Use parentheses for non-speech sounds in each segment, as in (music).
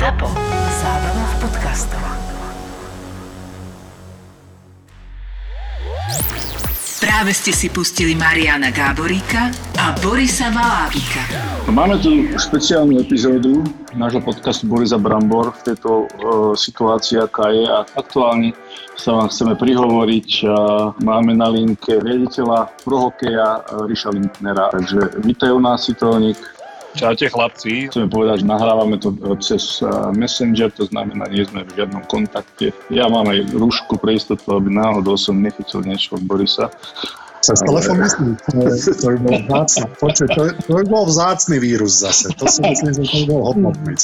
ZAPO. Zábrná v podcastov. Práve ste si pustili Mariana Gáboríka a Borisa Valábika. Máme tu špeciálnu epizódu nášho podcastu Borisa Brambor v tejto uh, situácii, aká je a aktuálne sa vám chceme prihovoriť. Máme na linke riaditeľa prohokeja uh, Ríša Lindnera. Takže vítaj u nás, Citolník. Čaute chlapci. Chceme povedať, že nahrávame to cez Messenger, to znamená, nie sme v žiadnom kontakte. Ja mám aj rúšku pre istotu, aby náhodou som nechytil niečo od Borisa. Cez telefón myslím, to, by bol vzácný. Počuj, to, to by bol vzácný vírus zase. To si myslím, že to by bol hodnotný.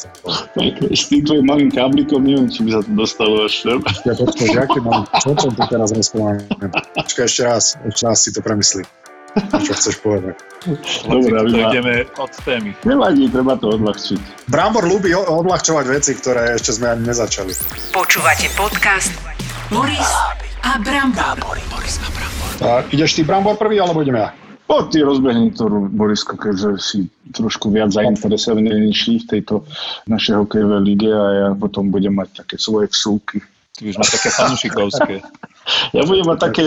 S tým tvojim malým káblikom neviem, či by sa to dostalo až sem. Ja počkaj, aký mám, čo som tu teraz rozpomínam? Počkaj, ešte raz, ešte raz si to premyslí. Čo chceš povedať? Dobre, to ideme od témy. Nevadí, treba to odľahčiť. Brambor ľúbi odľahčovať veci, ktoré ešte sme ani nezačali. Počúvate podcast Boris a Brambor. Boris a Brambor. A ideš ty Brambor prvý, alebo idem ja? Po ty rozbehni to, Borisko, keďže si trošku viac zainteresovanejší v tejto našej hokejovej lige a ja potom budem mať také svoje vsúky. Ty už máš také fanušikovské. (laughs) ja budem mať také,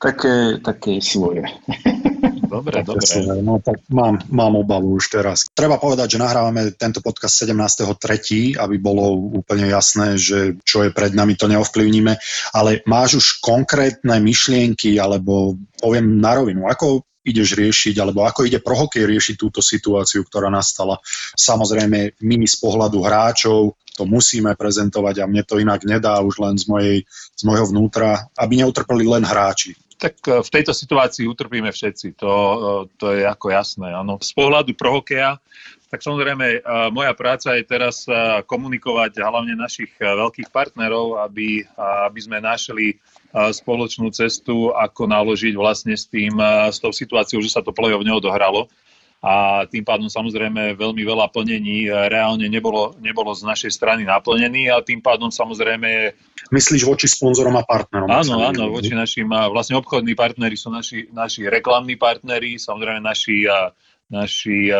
také, také svoje. (laughs) Dobre, dobre. No tak mám, mám obavu už teraz. Treba povedať, že nahrávame tento podcast 17.3., aby bolo úplne jasné, že čo je pred nami, to neovplyvníme, ale máš už konkrétne myšlienky, alebo poviem na rovinu, ako ideš riešiť, alebo ako ide pro hokej riešiť túto situáciu, ktorá nastala. Samozrejme, my z pohľadu hráčov to musíme prezentovať a mne to inak nedá už len z, mojej, z mojho vnútra, aby neutrpeli len hráči. Tak e, v tejto situácii utrpíme všetci, to, e, to je ako jasné. Áno. Z pohľadu prohokeja, tak samozrejme e, moja práca je teraz komunikovať hlavne našich veľkých partnerov, aby, aby sme našli spoločnú cestu, ako naložiť vlastne s, tým, s tou situáciou, že sa to play-off neodohralo a tým pádom samozrejme veľmi veľa plnení reálne nebolo, nebolo z našej strany naplnený a tým pádom samozrejme... Myslíš voči sponzorom a partnerom? Áno, áno, voči našim, vlastne obchodní partneri sú naši, naši reklamní partneri, samozrejme naši, naši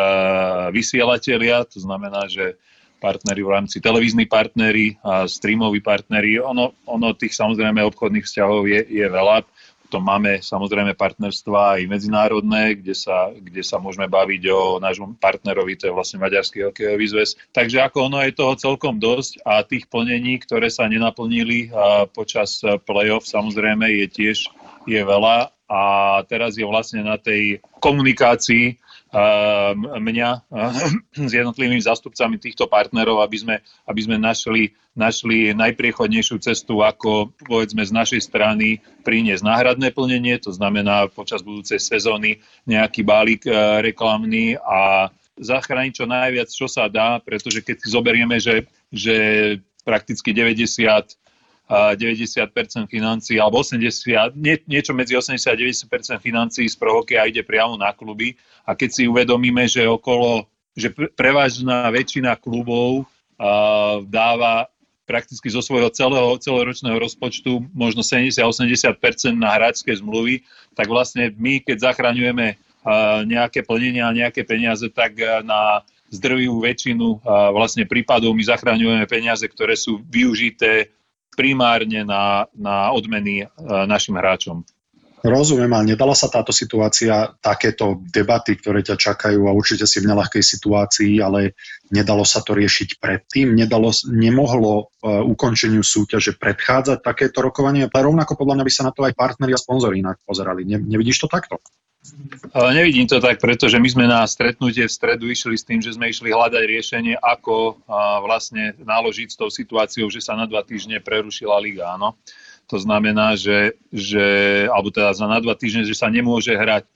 vysielatelia, to znamená, že partneri v rámci televízni partneri a streamoví partneri. Ono, ono tých samozrejme obchodných vzťahov je, je veľa potom máme samozrejme partnerstva aj medzinárodné, kde sa, kde sa môžeme baviť o nášom partnerovi, to je vlastne Maďarský hokejový zväz. Takže ako ono je toho celkom dosť a tých plnení, ktoré sa nenaplnili počas play-off samozrejme je tiež je veľa a teraz je vlastne na tej komunikácii mňa ehm, (clears throat) s jednotlivými zástupcami týchto partnerov, aby sme, aby sme našli, našli najpriechodnejšiu cestu, ako povedzme z našej strany priniesť náhradné plnenie, to znamená počas budúcej sezóny nejaký balík e, reklamný a zachrániť čo najviac, čo sa dá, pretože keď si zoberieme, že, že prakticky 90 90% financií, alebo 80, nie, niečo medzi 80 a 90% financií z prohokeja ide priamo na kluby. A keď si uvedomíme, že okolo, že prevažná väčšina klubov uh, dáva prakticky zo svojho celého, celoročného rozpočtu možno 70-80% na hráčské zmluvy, tak vlastne my, keď zachraňujeme uh, nejaké plnenia a nejaké peniaze, tak uh, na zdrvivú väčšinu uh, vlastne prípadov my zachraňujeme peniaze, ktoré sú využité primárne na, na odmeny e, našim hráčom. Rozumiem, ale nedala sa táto situácia, takéto debaty, ktoré ťa čakajú a určite si v nelahkej situácii, ale nedalo sa to riešiť predtým, nedalo, nemohlo uh, ukončeniu súťaže predchádzať takéto rokovanie, ale rovnako podľa mňa by sa na to aj partneri a sponzori inak pozerali. Ne, nevidíš to takto? Nevidím to tak, pretože my sme na stretnutie v stredu išli s tým, že sme išli hľadať riešenie, ako vlastne naložiť s tou situáciou, že sa na dva týždne prerušila liga. Áno. To znamená, že, že alebo teda za na dva týždne, že sa nemôže hrať.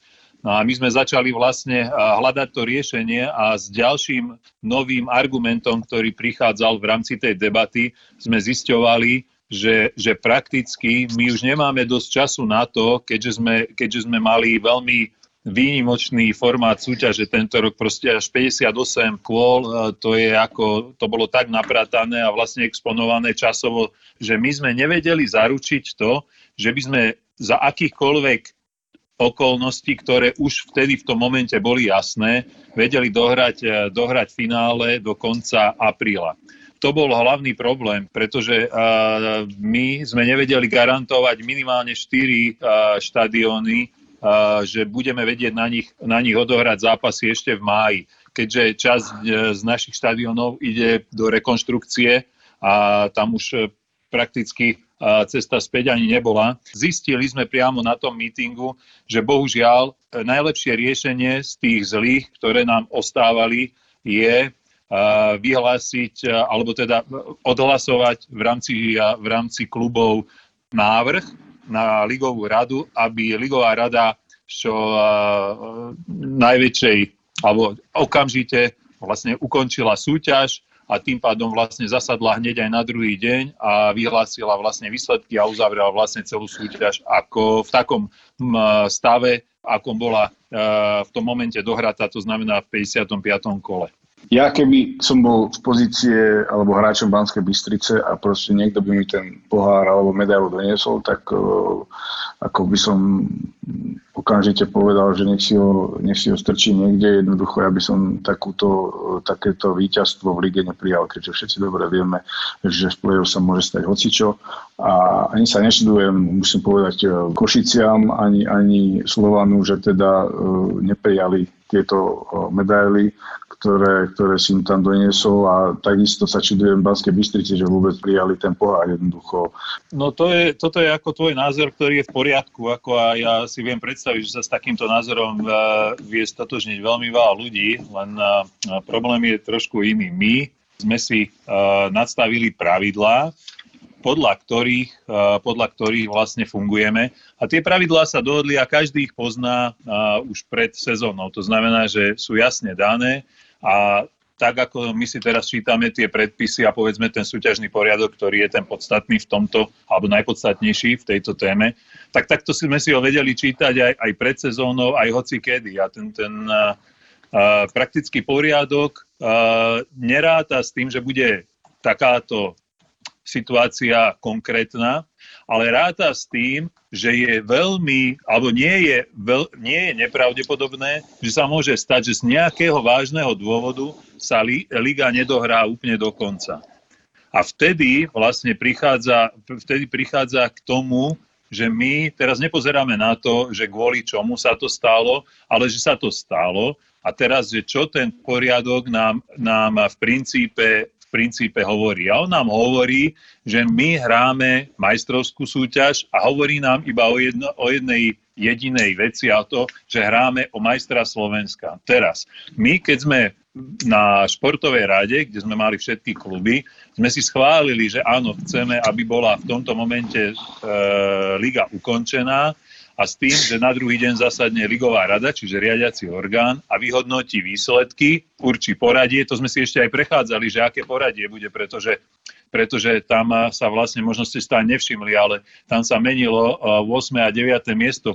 No a my sme začali vlastne hľadať to riešenie a s ďalším novým argumentom, ktorý prichádzal v rámci tej debaty, sme zisťovali, že, že prakticky my už nemáme dosť času na to, keďže sme, keďže sme mali veľmi výnimočný formát súťaže tento rok, proste až 58 kôl, e, to je ako, to bolo tak napratané a vlastne exponované časovo, že my sme nevedeli zaručiť to, že by sme za akýchkoľvek okolností, ktoré už vtedy v tom momente boli jasné, vedeli dohrať, e, dohrať finále do konca apríla. to bol hlavný problém, pretože uh, my sme nevedeli garantovať minimálne 4 uh, štadióny, že budeme vedieť na nich, na nich odohrať zápasy ešte v máji. Keďže časť z našich štadiónov ide do rekonštrukcie a tam už prakticky cesta späť ani nebola. Zistili sme priamo na tom mítingu, že bohužiaľ najlepšie riešenie z tých zlých, ktoré nám ostávali, je vyhlásiť, alebo teda odhlasovať v rámci, v rámci klubov návrh na ligovú radu, aby ligová rada čo najväčšej alebo okamžite vlastne ukončila súťaž a tým pádom vlastne zasadla hneď aj na druhý deň a vyhlásila vlastne výsledky a uzavrela vlastne celú súťaž ako v takom stave, akom bola v tom momente dohratá, to znamená v 55. kole. Ja keby som bol z pozície alebo hráčom Banskej Bystrice a proste niekto by mi ten pohár alebo medailu doniesol, tak uh, ako by som okamžite povedal, že nech si ho, nech si ho strčí niekde. Jednoducho ja by som takúto, takéto víťazstvo v lige neprijal, keďže všetci dobre vieme, že v play sa môže stať hocičo. A ani sa neštudujem, musím povedať, Košiciam, ani, ani Slovanu, že teda uh, neprijali tieto medaily ktoré, ktoré si im tam doniesol a takisto sa čudujem Banskej Bystrici, že vôbec prijali ten pohár jednoducho. No to je, toto je ako tvoj názor, ktorý je v poriadku, ako a ja si viem predstaviť, že sa s takýmto názorom uh, vie statožniť veľmi veľa ľudí, len uh, problém je trošku iný. My sme si uh, nadstavili pravidlá, podľa ktorých, podľa ktorých vlastne fungujeme. A tie pravidlá sa dohodli a každý ich pozná už pred sezónou. To znamená, že sú jasne dané a tak ako my si teraz čítame tie predpisy a povedzme ten súťažný poriadok, ktorý je ten podstatný v tomto, alebo najpodstatnejší v tejto téme, tak takto sme si ho vedeli čítať aj, aj pred sezónou, aj hoci kedy. A ten, ten uh, praktický poriadok uh, neráta s tým, že bude takáto situácia konkrétna, ale ráta s tým, že je veľmi, alebo nie je, veľ, nie je nepravdepodobné, že sa môže stať, že z nejakého vážneho dôvodu sa li, liga nedohrá úplne do konca. A vtedy vlastne prichádza, vtedy prichádza k tomu, že my teraz nepozeráme na to, že kvôli čomu sa to stalo, ale že sa to stalo a teraz, že čo ten poriadok nám, nám v princípe princípe hovorí. A on nám hovorí, že my hráme majstrovskú súťaž a hovorí nám iba o, jedno, o jednej jedinej veci a to, že hráme o majstra Slovenska. Teraz, my keď sme na športovej rade, kde sme mali všetky kluby, sme si schválili, že áno, chceme, aby bola v tomto momente e, liga ukončená, a s tým, že na druhý deň zasadne Ligová rada, čiže riadiaci orgán a vyhodnotí výsledky, určí poradie. To sme si ešte aj prechádzali, že aké poradie bude, pretože, pretože tam sa vlastne, možno ste stále nevšimli, ale tam sa menilo 8. a 9. miesto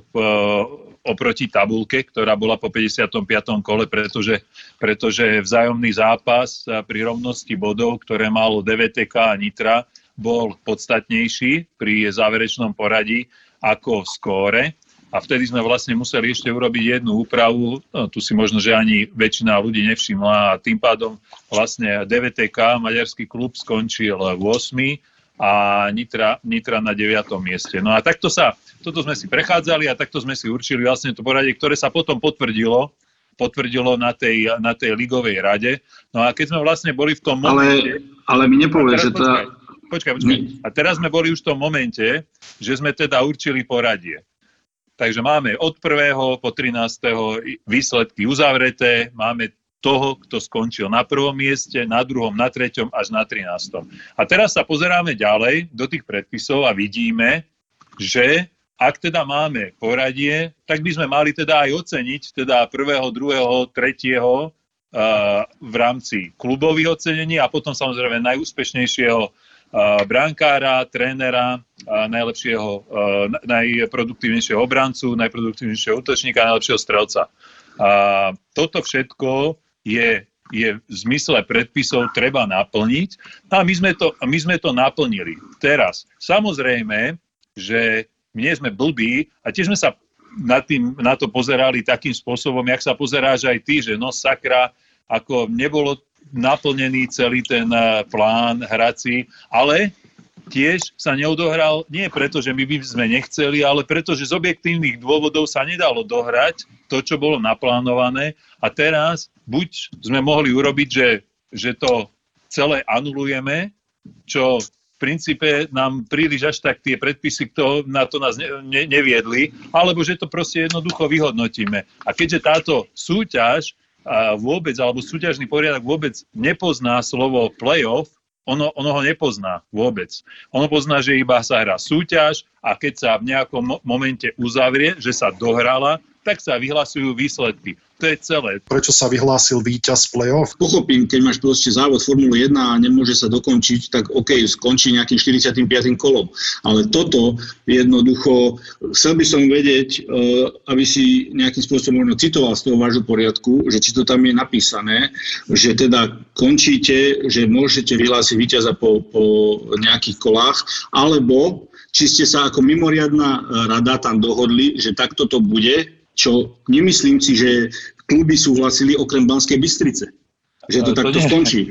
oproti tabulke, ktorá bola po 55. kole, pretože, pretože vzájomný zápas pri rovnosti bodov, ktoré malo DVTK a Nitra, bol podstatnejší pri záverečnom poradí ako skóre. A vtedy sme vlastne museli ešte urobiť jednu úpravu, no, tu si možno, že ani väčšina ľudí nevšimla a tým pádom vlastne DVTK, maďarský klub, skončil v 8 a Nitra, Nitra na 9. mieste. No a takto sa, toto sme si prechádzali a takto sme si určili vlastne to poradie, ktoré sa potom potvrdilo, potvrdilo na tej, na tej ligovej rade. No a keď sme vlastne boli v tom momente... Ale, ale mi nepovieš, že tá, Počkaj, počkaj. A teraz sme boli už v tom momente, že sme teda určili poradie. Takže máme od 1. po 13. výsledky uzavreté, máme toho, kto skončil na prvom mieste, na druhom, na treťom až na 13. A teraz sa pozeráme ďalej do tých predpisov a vidíme, že ak teda máme poradie, tak by sme mali teda aj oceniť teda prvého, druhého, tretieho v rámci klubových ocenení a potom samozrejme najúspešnejšieho brankára, trénera, najlepšieho, najproduktívnejšieho obrancu, najproduktívnejšieho útočníka, najlepšieho strelca. A toto všetko je, je v zmysle predpisov treba naplniť a my sme, to, my sme to naplnili. Teraz, samozrejme, že nie sme blbí a tiež sme sa na, tým, na to pozerali takým spôsobom, jak sa pozeráš aj ty, že no sakra, ako nebolo naplnený celý ten eh, plán hrací, ale tiež sa neodohral nie preto, že my by sme nechceli, ale preto, že z objektívnych dôvodov sa nedalo dohrať to, čo bolo naplánované a teraz buď sme mohli urobiť, že, že to celé anulujeme, čo v princípe nám príliš až tak tie predpisy to, na to nás ne, ne, neviedli, alebo že to proste jednoducho vyhodnotíme. A keďže táto súťaž vôbec, alebo súťažný poriadok vôbec nepozná slovo playoff, ono, ono ho nepozná vôbec. Ono pozná, že iba sa hrá súťaž a keď sa v nejakom momente uzavrie, že sa dohrala, tak sa vyhlasujú výsledky. To je celé. Prečo sa vyhlásil víťaz play-off? Pochopím, keď máš proste závod Formule 1 a nemôže sa dokončiť, tak OK, skončí nejakým 45. kolom. Ale toto jednoducho, chcel by som vedieť, e, aby si nejakým spôsobom možno citoval z toho vášho poriadku, že či to tam je napísané, že teda končíte, že môžete vyhlásiť víťaza po, po nejakých kolách, alebo či ste sa ako mimoriadná rada tam dohodli, že takto to bude, čo nemyslím si, že kluby súhlasili okrem Banskej Bystrice. Že to, to takto nie. skončí.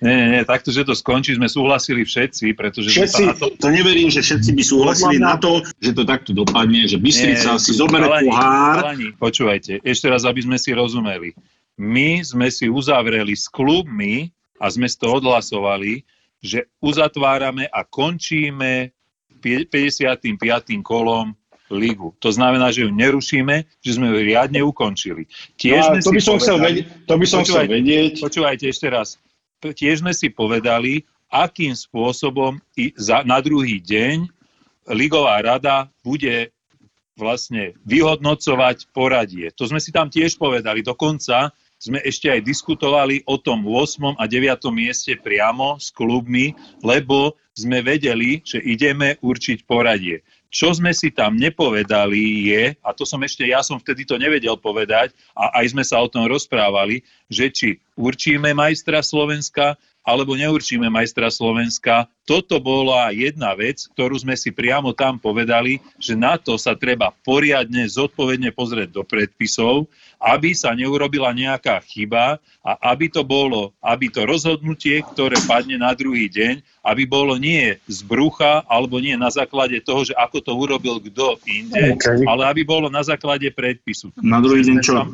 Nie, (laughs) nie, nie, takto, že to skončí, sme súhlasili všetci, pretože... Všetci, to, to neverím, že všetci by súhlasili na to, že to takto dopadne, že Bystrica nie, si zoberie pohár. Počúvajte, ešte raz, aby sme si rozumeli. My sme si uzavreli s klubmi a sme to odhlasovali, že uzatvárame a končíme 55. kolom ligu. To znamená, že ju nerušíme, že sme ju riadne ukončili. Tiež no, to, by som povedali, chcel vedieť, to by som chcel vedieť. Počúvajte ešte raz. Tiež sme si povedali, akým spôsobom i za, na druhý deň Ligová rada bude vlastne vyhodnocovať poradie. To sme si tam tiež povedali. Dokonca sme ešte aj diskutovali o tom 8. a 9. mieste priamo s klubmi, lebo sme vedeli, že ideme určiť poradie. Čo sme si tam nepovedali je, a to som ešte, ja som vtedy to nevedel povedať, a aj sme sa o tom rozprávali, že či určíme majstra Slovenska, alebo neurčíme majstra Slovenska. Toto bola jedna vec, ktorú sme si priamo tam povedali, že na to sa treba poriadne, zodpovedne pozrieť do predpisov, aby sa neurobila nejaká chyba a aby to bolo, aby to rozhodnutie, ktoré padne na druhý deň, aby bolo nie z brucha alebo nie na základe toho, že ako to urobil kto inde, okay. ale aby bolo na základe predpisu. Na druhý deň čo?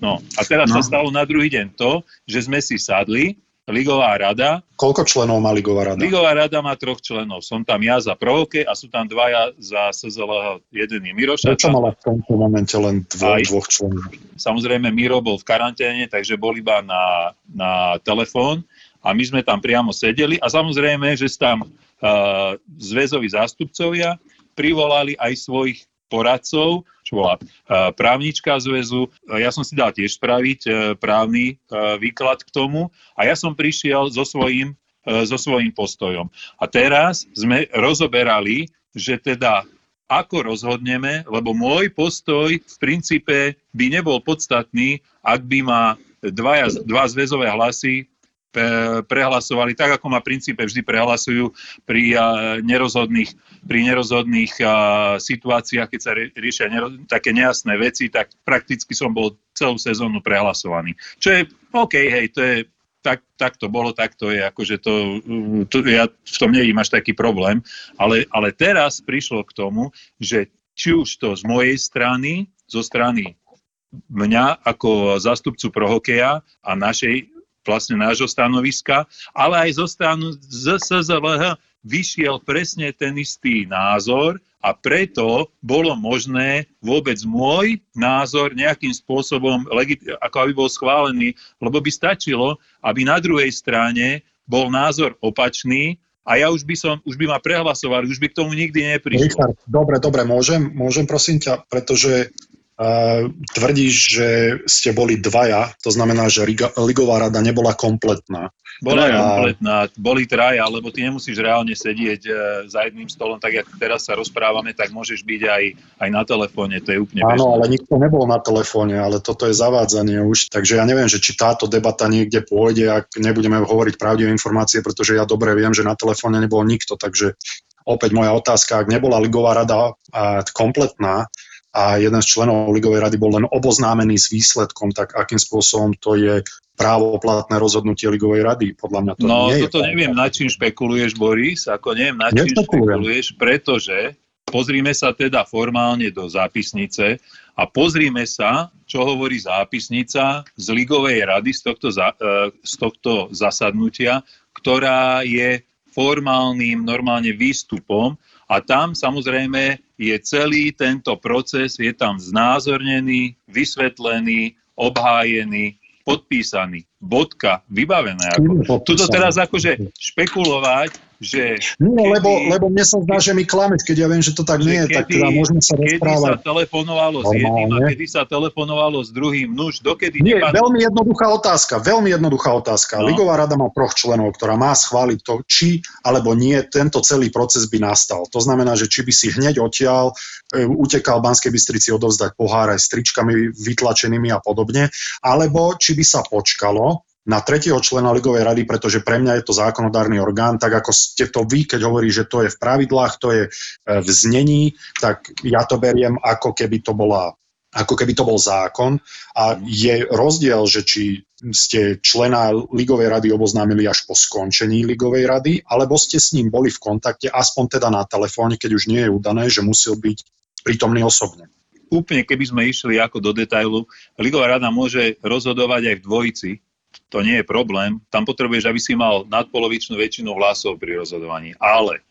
No a teraz no. sa stalo na druhý deň to, že sme si sadli Ligová rada. Koľko členov má Ligová rada? Ligová rada má troch členov. Som tam ja za provoke a sú tam dvaja za SZL. Jeden je Miro Prečo mala v tomto momente len dvo, Aj, dvoch členov? Samozrejme, Miro bol v karanténe, takže bol iba na, na telefón a my sme tam priamo sedeli a samozrejme, že tam uh, zväzoví zástupcovia privolali aj svojich poradcov, čo bola e, právnička zväzu. E, ja som si dal tiež spraviť e, právny výklad k tomu a ja som prišiel so svojím, so svojím postojom. A teraz sme rozoberali, že teda ako rozhodneme, lebo môj postoj v princípe by nebol podstatný, ak by ma dva, dva zväzové hlasy prehlasovali tak, ako ma v princípe vždy prehlasujú pri nerozhodných, pri nerozhodných situáciách, keď sa riešia také nejasné veci, tak prakticky som bol celú sezónu prehlasovaný. Čo je OK, hej, to je tak, tak to bolo, tak to je, akože to, to ja v tom nevidím až taký problém, ale, ale teraz prišlo k tomu, že či už to z mojej strany, zo strany mňa ako zástupcu prohokeja a našej vlastne nášho stanoviska, ale aj zo stranu SZLH vyšiel presne ten istý názor a preto bolo možné vôbec môj názor nejakým spôsobom, ako aby bol schválený, lebo by stačilo, aby na druhej strane bol názor opačný a ja už by som, už by ma prehlasovali, už by k tomu nikdy neprišlo. Richard, dobre, dobre, môžem, môžem prosím ťa, pretože tvrdíš, že ste boli dvaja, to znamená, že Ligová rada nebola kompletná. Bola a... kompletná, boli traja, lebo ty nemusíš reálne sedieť e, za jedným stolom, tak ako teraz sa rozprávame, tak môžeš byť aj, aj na telefóne, to je úplne bežné. Áno, ale nikto nebol na telefóne, ale toto je zavádzanie už, takže ja neviem, že či táto debata niekde pôjde, ak nebudeme hovoriť pravdivé informácie, pretože ja dobre viem, že na telefóne nebol nikto, takže opäť moja otázka, ak nebola Ligová rada kompletná, a jeden z členov Ligovej rady bol len oboznámený s výsledkom, tak akým spôsobom to je právoplatné rozhodnutie Ligovej rady. Podľa mňa to no, nie toto je. neviem, na čím špekuluješ, Boris, ako neviem, na čím špekuluješ, pretože pozrime sa teda formálne do zápisnice a pozrime sa, čo hovorí zápisnica z Ligovej rady z tohto, za, e, z tohto zasadnutia, ktorá je formálnym normálne výstupom a tam samozrejme je celý tento proces, je tam znázornený, vysvetlený, obhájený, podpísaný, bodka, vybavené. Ako. Tuto teraz akože špekulovať, že... Nie, kedy, lebo, lebo mne sa zdá, že mi klameš, keď ja viem, že to tak nie je, tak teda môžeme sa kedy rozprávať. Kedy sa telefonovalo s jedným a kedy sa telefonovalo s druhým, nuž, dokedy... Nie, nepadlo... veľmi jednoduchá otázka, veľmi jednoduchá otázka. No. Ligová rada má troch členov, ktorá má schváliť to, či alebo nie tento celý proces by nastal. To znamená, že či by si hneď odtiaľ e, utekal Banskej Bystrici odovzdať pohár aj s tričkami vytlačenými a podobne, alebo či by sa počkalo, na tretieho člena Ligovej rady, pretože pre mňa je to zákonodárny orgán, tak ako ste to vy, keď hovorí, že to je v pravidlách, to je e, v znení, tak ja to beriem ako keby to bola ako keby to bol zákon a je rozdiel, že či ste člena Ligovej rady oboznámili až po skončení Ligovej rady, alebo ste s ním boli v kontakte, aspoň teda na telefóne, keď už nie je udané, že musel byť prítomný osobne. Úplne, keby sme išli ako do detailu, Ligová rada môže rozhodovať aj v dvojici, to nie je problém. Tam potrebuješ, aby si mal nadpolovičnú väčšinu hlasov pri rozhodovaní. Ale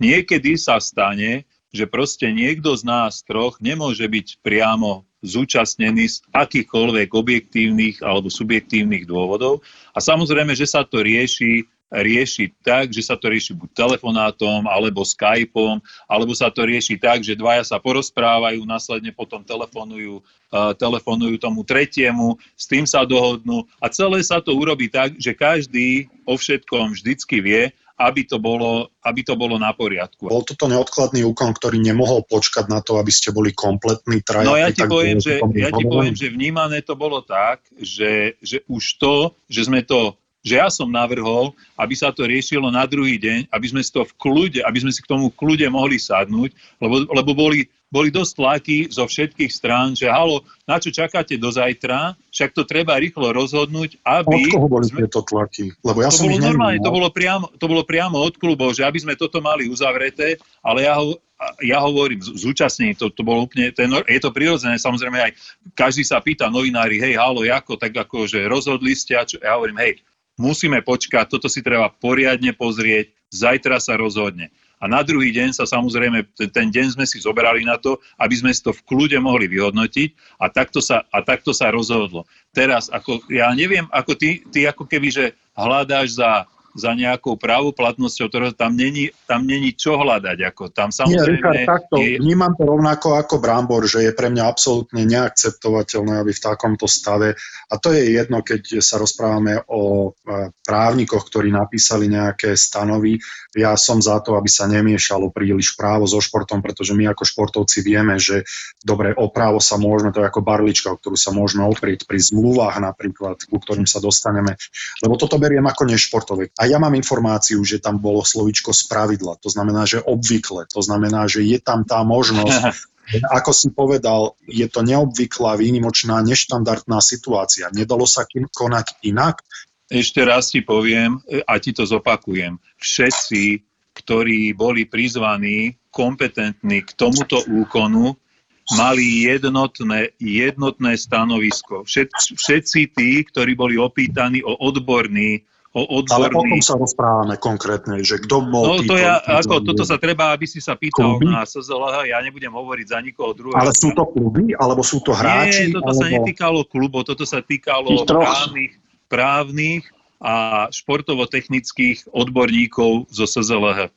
niekedy sa stane, že proste niekto z nás troch nemôže byť priamo zúčastnený z akýchkoľvek objektívnych alebo subjektívnych dôvodov. A samozrejme, že sa to rieši rieši tak, že sa to rieši buď telefonátom, alebo Skypeom, alebo sa to rieši tak, že dvaja sa porozprávajú, následne potom telefonujú, uh, telefonujú tomu tretiemu, s tým sa dohodnú a celé sa to urobí tak, že každý o všetkom vždycky vie, aby to bolo, aby to bolo na poriadku. Bol toto neodkladný úkon, ktorý nemohol počkať na to, aby ste boli kompletní traja? No ja ti, poviem, že, ja ti poviem, že vnímané to bolo tak, že, že už to, že sme to že ja som navrhol, aby sa to riešilo na druhý deň, aby sme si to v kľude, aby sme si k tomu kľude mohli sadnúť, lebo, lebo boli, boli dosť tlaky zo všetkých strán, že halo, na čo čakáte do zajtra, však to treba rýchlo rozhodnúť, aby... Od koho boli sme... tieto tlaky? Lebo ja to som bolo normálne, to bolo, priamo, to bolo priamo od klubov, že aby sme toto mali uzavreté, ale ja ho, ja hovorím, zúčastnení, to, to bolo úplne, ten, je to prirodzené, samozrejme aj každý sa pýta novinári, hej, halo, ako, tak ako, že rozhodli ste, a čo, ja hovorím, hej, musíme počkať, toto si treba poriadne pozrieť, zajtra sa rozhodne. A na druhý deň sa samozrejme, ten, deň sme si zobrali na to, aby sme si to v kľude mohli vyhodnotiť a takto sa, a takto sa rozhodlo. Teraz, ako, ja neviem, ako ty, ty ako keby, že hľadáš za za nejakou právoplatnosťou, ktorá tam není, tam není čo hľadať. Ako tam samozrejme... Nie, Richard, takto, je... vnímam to rovnako ako Brambor, že je pre mňa absolútne neakceptovateľné, aby v takomto stave, a to je jedno, keď sa rozprávame o e, právnikoch, ktorí napísali nejaké stanovy, ja som za to, aby sa nemiešalo príliš právo so športom, pretože my ako športovci vieme, že dobre, o právo sa môžeme, to je ako barlička, o ktorú sa môžeme oprieť pri zmluvách napríklad, ku ktorým sa dostaneme, lebo toto beriem ako nešportové. A ja mám informáciu, že tam bolo slovičko spravidla, to znamená, že obvykle, to znamená, že je tam tá možnosť, (laughs) ako si povedal, je to neobvyklá, výnimočná, neštandardná situácia. Nedalo sa konať inak, ešte raz ti poviem a ti to zopakujem. Všetci, ktorí boli prizvaní, kompetentní k tomuto úkonu, mali jednotné, jednotné stanovisko. Všet, všetci tí, ktorí boli opýtaní o odborný o odborný... Ale o tom sa rozprávame konkrétne, že kto bol... No to ja, ako, toto sa treba, aby si sa pýtal kluby? na SZLH, ja nebudem hovoriť za nikoho druhého. Ale sú to kluby, alebo sú to hráči? Nie, toto alebo... sa netýkalo klubov, toto sa týkalo právnych, právnych a športovo-technických odborníkov zo SZLH.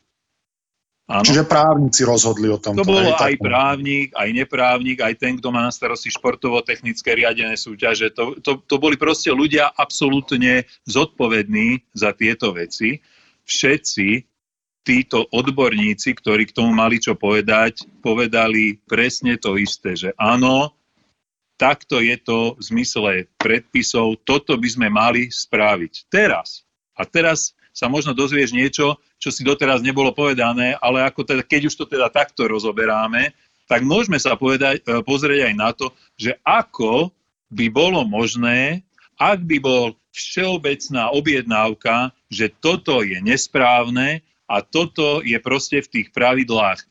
Áno. Čiže právnici rozhodli o tom. To bol aj právnik, aj neprávnik, aj ten, kto má na starosti športovo-technické riadené súťaže. To, to, to boli proste ľudia absolútne zodpovední za tieto veci. Všetci títo odborníci, ktorí k tomu mali čo povedať, povedali presne to isté, že áno, takto je to v zmysle predpisov, toto by sme mali spraviť. Teraz. A teraz sa možno dozvieš niečo, čo si doteraz nebolo povedané, ale ako teda, keď už to teda takto rozoberáme, tak môžeme sa povedať, e, pozrieť aj na to, že ako by bolo možné, ak by bol všeobecná objednávka, že toto je nesprávne a toto je proste v tých pravidlách.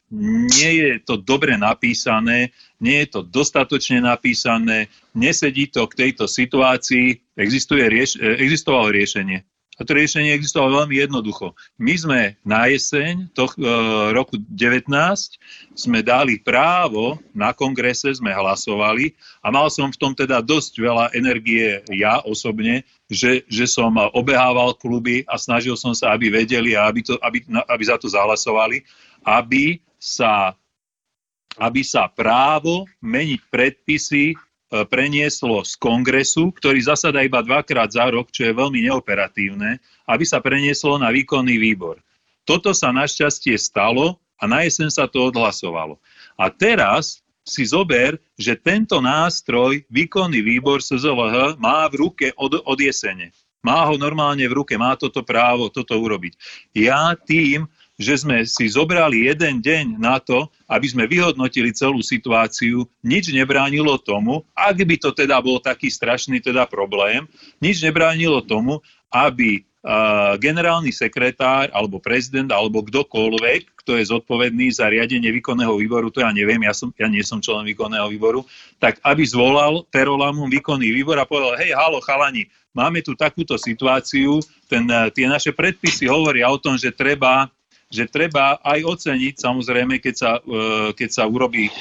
Nie je to dobre napísané, nie je to dostatočne napísané, nesedí to k tejto situácii, existuje rieš- e, existovalo riešenie. A to riešenie existovalo veľmi jednoducho. My sme na jeseň toho e, roku 19 sme dali právo, na kongrese sme hlasovali a mal som v tom teda dosť veľa energie ja osobne, že, že som obehával kluby a snažil som sa, aby vedeli a aby, to, aby, aby za to zahlasovali, aby sa, aby sa právo meniť predpisy prenieslo z kongresu, ktorý zasada iba dvakrát za rok, čo je veľmi neoperatívne, aby sa prenieslo na výkonný výbor. Toto sa našťastie stalo a na jeseň sa to odhlasovalo. A teraz si zober, že tento nástroj, výkonný výbor SZLH, má v ruke od, od jesene. Má ho normálne v ruke, má toto právo, toto urobiť. Ja tým, že sme si zobrali jeden deň na to, aby sme vyhodnotili celú situáciu, nič nebránilo tomu, ak by to teda bol taký strašný teda problém, nič nebránilo tomu, aby generálny sekretár alebo prezident alebo kdokoľvek, kto je zodpovedný za riadenie výkonného výboru, to ja neviem, ja, som, ja nie som člen výkonného výboru, tak aby zvolal Perolamum výkonný výbor a povedal, hej, halo, chalani, máme tu takúto situáciu, ten, tie naše predpisy hovoria o tom, že treba že treba aj oceniť, samozrejme, keď sa, e, keď sa urobí, e,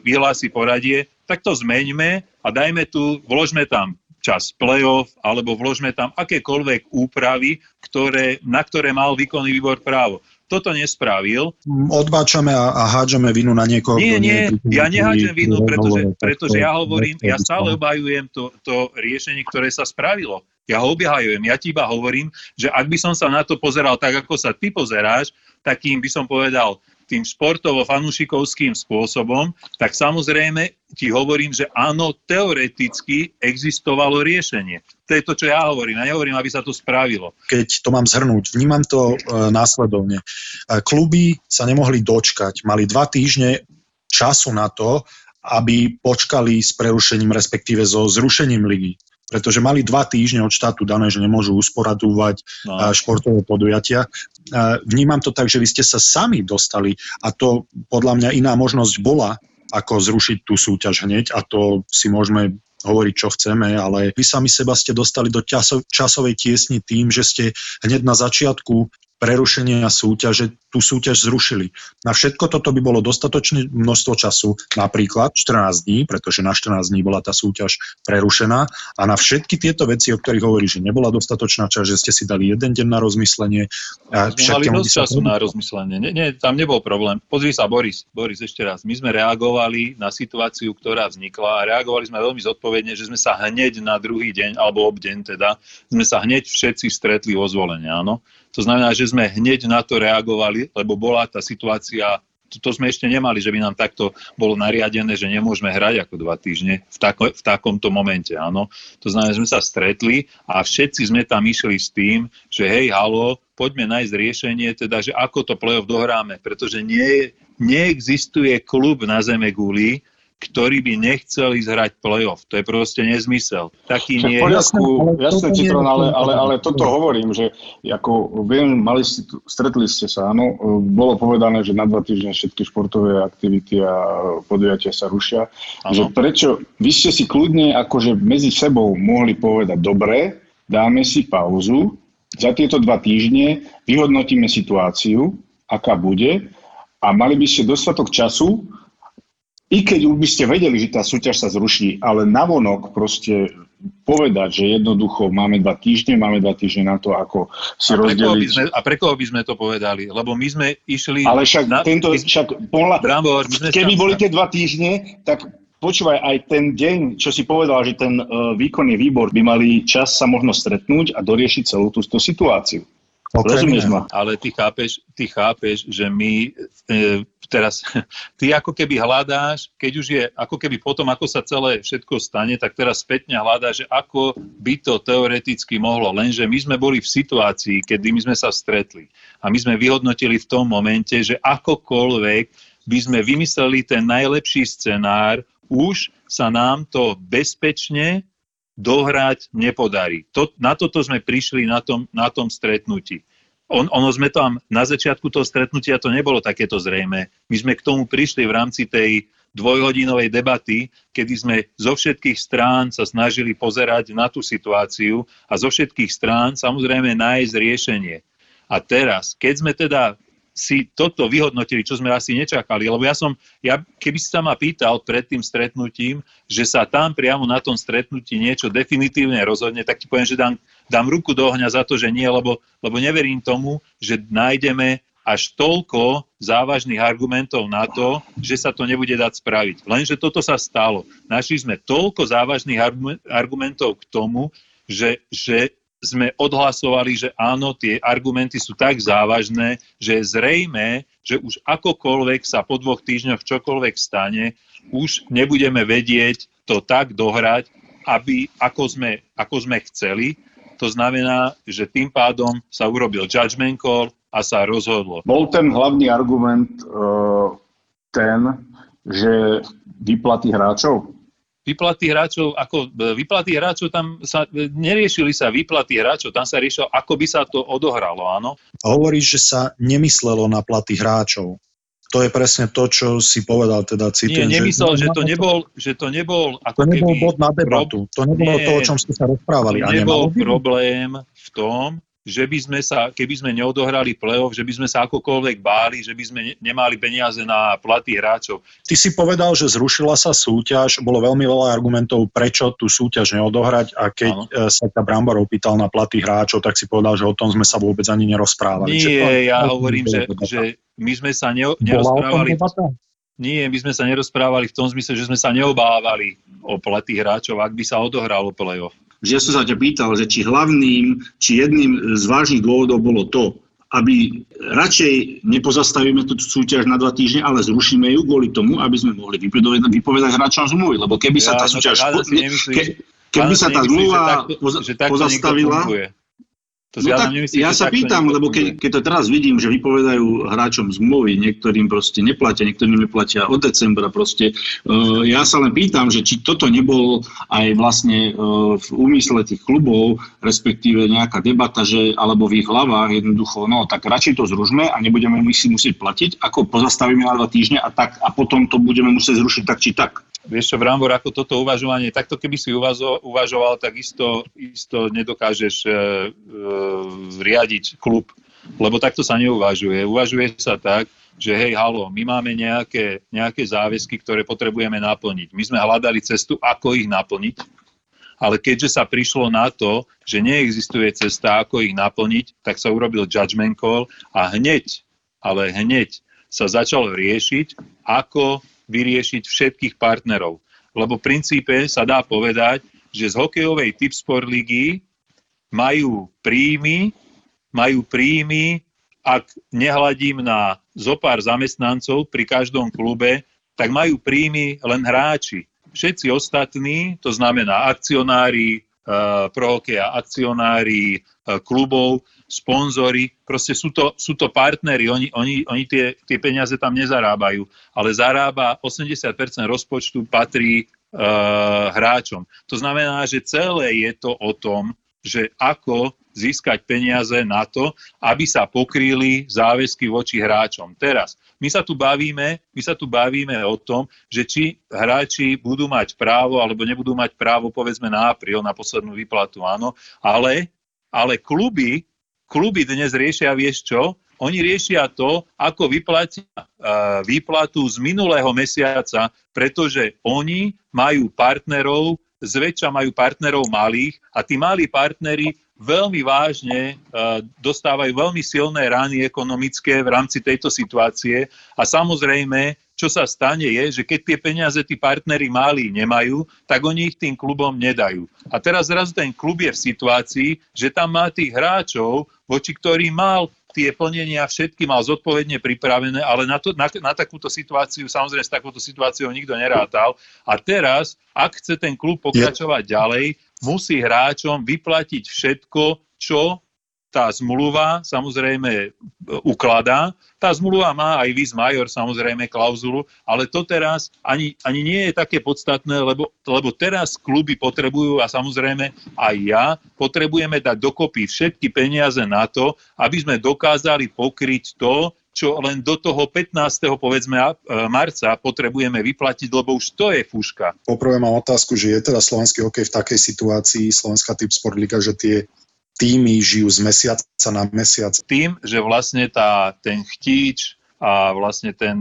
vyhlási poradie, tak to zmeňme a dajme tu, vložme tam čas play-off, alebo vložme tam akékoľvek úpravy, ktoré, na ktoré mal výkonný výbor právo. Toto nespravil. Odbáčame a, a hádžeme vinu na niekoho. Nie, nie, ja nehádžem vinu, pretože, pretože ja hovorím, ja stále obhajujem to, to riešenie, ktoré sa spravilo. Ja ho obhajujem, ja ti iba hovorím, že ak by som sa na to pozeral tak, ako sa ty pozeráš, takým by som povedal tým športovo-fanušikovským spôsobom, tak samozrejme ti hovorím, že áno, teoreticky existovalo riešenie. To je to, čo ja hovorím. Ja nehovorím, aby sa to spravilo. Keď to mám zhrnúť, vnímam to e, následovne. E, kluby sa nemohli dočkať. Mali dva týždne času na to, aby počkali s prerušením, respektíve so zrušením ligy pretože mali dva týždne od štátu dané, že nemôžu usporadúvať no. športové podujatia. Vnímam to tak, že vy ste sa sami dostali a to podľa mňa iná možnosť bola, ako zrušiť tú súťaž hneď a to si môžeme hovoriť, čo chceme, ale vy sami seba ste dostali do časovej tiesni tým, že ste hneď na začiatku prerušenia súťaže tú súťaž zrušili. Na všetko toto by bolo dostatočné množstvo času, napríklad 14 dní, pretože na 14 dní bola tá súťaž prerušená a na všetky tieto veci, o ktorých hovorí, že nebola dostatočná čas, že ste si dali jeden deň na rozmyslenie. A mali dosť času na rozmyslenie. Nie, nie, tam nebol problém. Pozri sa, Boris, Boris, ešte raz. My sme reagovali na situáciu, ktorá vznikla a reagovali sme veľmi zodpovedne, že sme sa hneď na druhý deň, alebo obdeň teda, sme sa hneď všetci stretli vo zvolenie, áno. To znamená, že sme hneď na to reagovali, lebo bola tá situácia to, sme ešte nemali, že by nám takto bolo nariadené, že nemôžeme hrať ako dva týždne v, tako, v takomto momente. Áno. To znamená, že sme sa stretli a všetci sme tam išli s tým, že hej, halo, poďme nájsť riešenie, teda, že ako to play-off dohráme, pretože nie, neexistuje klub na Zeme Guli, ktorý by nechcel ísť hrať play-off. To je proste nezmysel. Taký nie je. Jasné, jasné Citron, ale, ale, ale toto hovorím, že ako viem, mali ste, stretli ste sa, áno, bolo povedané, že na dva týždne všetky športové aktivity a podujatia sa rušia. Ano. Že prečo, vy ste si kľudne akože medzi sebou mohli povedať, dobre, dáme si pauzu, za tieto dva týždne vyhodnotíme situáciu, aká bude a mali by ste dostatok času i keď by ste vedeli, že tá súťaž sa zruší, ale navonok proste povedať, že jednoducho máme dva týždne, máme dva týždne na to, ako si a rozdeliť. Sme, a pre koho by sme to povedali? Lebo my sme išli... Ale však na, tento, však pohľad, Brambor, my sme keby boli tie dva týždne, tak počúvaj, aj ten deň, čo si povedal, že ten uh, výkonný výbor by mali čas sa možno stretnúť a doriešiť celú tú, tú situáciu. Rozumieš ma? Ale ty chápeš, ty chápeš, že my e, teraz, (laughs) ty ako keby hľadáš, keď už je, ako keby potom, ako sa celé všetko stane, tak teraz spätne hľadáš, že ako by to teoreticky mohlo. Lenže my sme boli v situácii, kedy my sme sa stretli a my sme vyhodnotili v tom momente, že akokoľvek by sme vymysleli ten najlepší scenár, už sa nám to bezpečne dohrať nepodarí. To, na toto sme prišli na tom, na tom stretnutí. On, ono sme tam, na začiatku toho stretnutia to nebolo takéto zrejme. My sme k tomu prišli v rámci tej dvojhodinovej debaty, kedy sme zo všetkých strán sa snažili pozerať na tú situáciu a zo všetkých strán samozrejme nájsť riešenie. A teraz, keď sme teda si toto vyhodnotili, čo sme asi nečakali. Lebo ja som, ja, keby si sa ma pýtal pred tým stretnutím, že sa tam priamo na tom stretnutí niečo definitívne rozhodne, tak ti poviem, že dám, dám ruku do ohňa za to, že nie, lebo, lebo neverím tomu, že nájdeme až toľko závažných argumentov na to, že sa to nebude dať spraviť. Lenže toto sa stalo. Našli sme toľko závažných argumentov k tomu, že, že sme odhlasovali, že áno, tie argumenty sú tak závažné, že je zrejme, že už akokoľvek sa po dvoch týždňoch čokoľvek stane, už nebudeme vedieť to tak dohrať, aby ako sme, ako sme chceli. To znamená, že tým pádom sa urobil judgment call a sa rozhodlo. Bol ten hlavný argument uh, ten, že vyplaty hráčov? Vyplaty hráčov, ako e, vyplaty hráčov tam sa, e, neriešili sa výplaty hráčov, tam sa riešilo, ako by sa to odohralo, áno. Hovoríš, že sa nemyslelo na platy hráčov. To je presne to, čo si povedal, teda citujem. Nie, nemyslel, že, že, to nebol, že to nebol ako to nebol keby... bod na debatu. To nebolo nie, to, o čom ste sa rozprávali. To nebol problém v tom, že by sme sa, keby sme neodohrali play-off, že by sme sa akokoľvek báli, že by sme nemali peniaze na platy hráčov. Ty si povedal, že zrušila sa súťaž, bolo veľmi veľa argumentov, prečo tú súťaž neodohrať a keď ano. E, sa ťa Brambar opýtal na platy hráčov, tak si povedal, že o tom sme sa vôbec ani nerozprávali. Nie, to, ja to, hovorím, že, že my sme sa ne, nerozprávali... Nie, my sme sa nerozprávali v tom zmysle, že sme sa neobávali o platy hráčov, ak by sa odohralo play-off že ja som sa ťa pýtal, že či hlavným, či jedným z vážnych dôvodov bolo to, aby radšej nepozastavíme tú súťaž na dva týždne, ale zrušíme ju kvôli tomu, aby sme mohli vypovedať, vypovedať hráčom zmluvy. Lebo keby sa tá no súťaž... ke, keby sa tá zmluva pozastavila... To no tak nemyslí, ja sa pýtam, lebo keď, keď to teraz vidím, že vypovedajú hráčom zmluvy, niektorým proste neplatia, niektorým neplatia od decembra proste. Uh, ja sa len pýtam, že či toto nebol aj vlastne uh, v úmysle tých klubov, respektíve nejaká debata, že, alebo v ich hlavách jednoducho, no tak radšej to zružme a nebudeme si musieť platiť, ako pozastavíme na dva týždne a, tak, a potom to budeme musieť zrušiť tak či tak. Vieš čo, Brambor, ako toto uvažovanie, takto keby si uvazo, uvažoval, tak isto, isto nedokážeš e, e, riadiť klub, lebo takto sa neuvažuje. Uvažuje sa tak, že hej, halo, my máme nejaké, nejaké záväzky, ktoré potrebujeme naplniť. My sme hľadali cestu, ako ich naplniť, ale keďže sa prišlo na to, že neexistuje cesta, ako ich naplniť, tak sa urobil judgment call a hneď, ale hneď sa začalo riešiť, ako vyriešiť všetkých partnerov. Lebo v princípe sa dá povedať, že z hokejovej Tipsport ligy majú príjmy, majú príjmy, ak nehľadím na zopár zamestnancov pri každom klube, tak majú príjmy len hráči. Všetci ostatní, to znamená akcionári, uh, prohokeja, akcionári uh, klubov, sponzory, proste sú to, sú to partnery, oni, oni, oni tie, tie peniaze tam nezarábajú, ale zarába 80% rozpočtu patrí uh, hráčom. To znamená, že celé je to o tom, že ako získať peniaze na to, aby sa pokrýli záväzky voči hráčom. Teraz, my sa tu bavíme, my sa tu bavíme o tom, že či hráči budú mať právo alebo nebudú mať právo povedzme na apríl, na poslednú výplatu, áno, ale, ale kluby kluby dnes riešia, vieš čo? Oni riešia to, ako vyplatia uh, výplatu z minulého mesiaca, pretože oni majú partnerov, zväčša majú partnerov malých a tí malí partnery veľmi vážne uh, dostávajú veľmi silné rány ekonomické v rámci tejto situácie a samozrejme čo sa stane je, že keď tie peniaze tí partnery malí nemajú, tak oni ich tým klubom nedajú. A teraz zrazu ten klub je v situácii, že tam má tých hráčov, voči ktorým mal tie plnenia všetky mal zodpovedne pripravené, ale na, to, na, na takúto situáciu, samozrejme s takouto situáciou nikto nerátal. A teraz, ak chce ten klub pokračovať ďalej, musí hráčom vyplatiť všetko, čo tá zmluva samozrejme e, ukladá. Tá zmluva má aj vis major samozrejme klauzulu, ale to teraz ani, ani nie je také podstatné, lebo, lebo teraz kluby potrebujú a samozrejme aj ja potrebujeme dať dokopy všetky peniaze na to, aby sme dokázali pokryť to, čo len do toho 15. povedzme e, marca potrebujeme vyplatiť, lebo už to je fúška. Poprvé mám otázku, že je teda slovenský hokej v takej situácii, Slovenská typ sport liga, že tie týmy žijú z mesiaca na mesiac. Tým, že vlastne tá, ten chtíč a vlastne ten,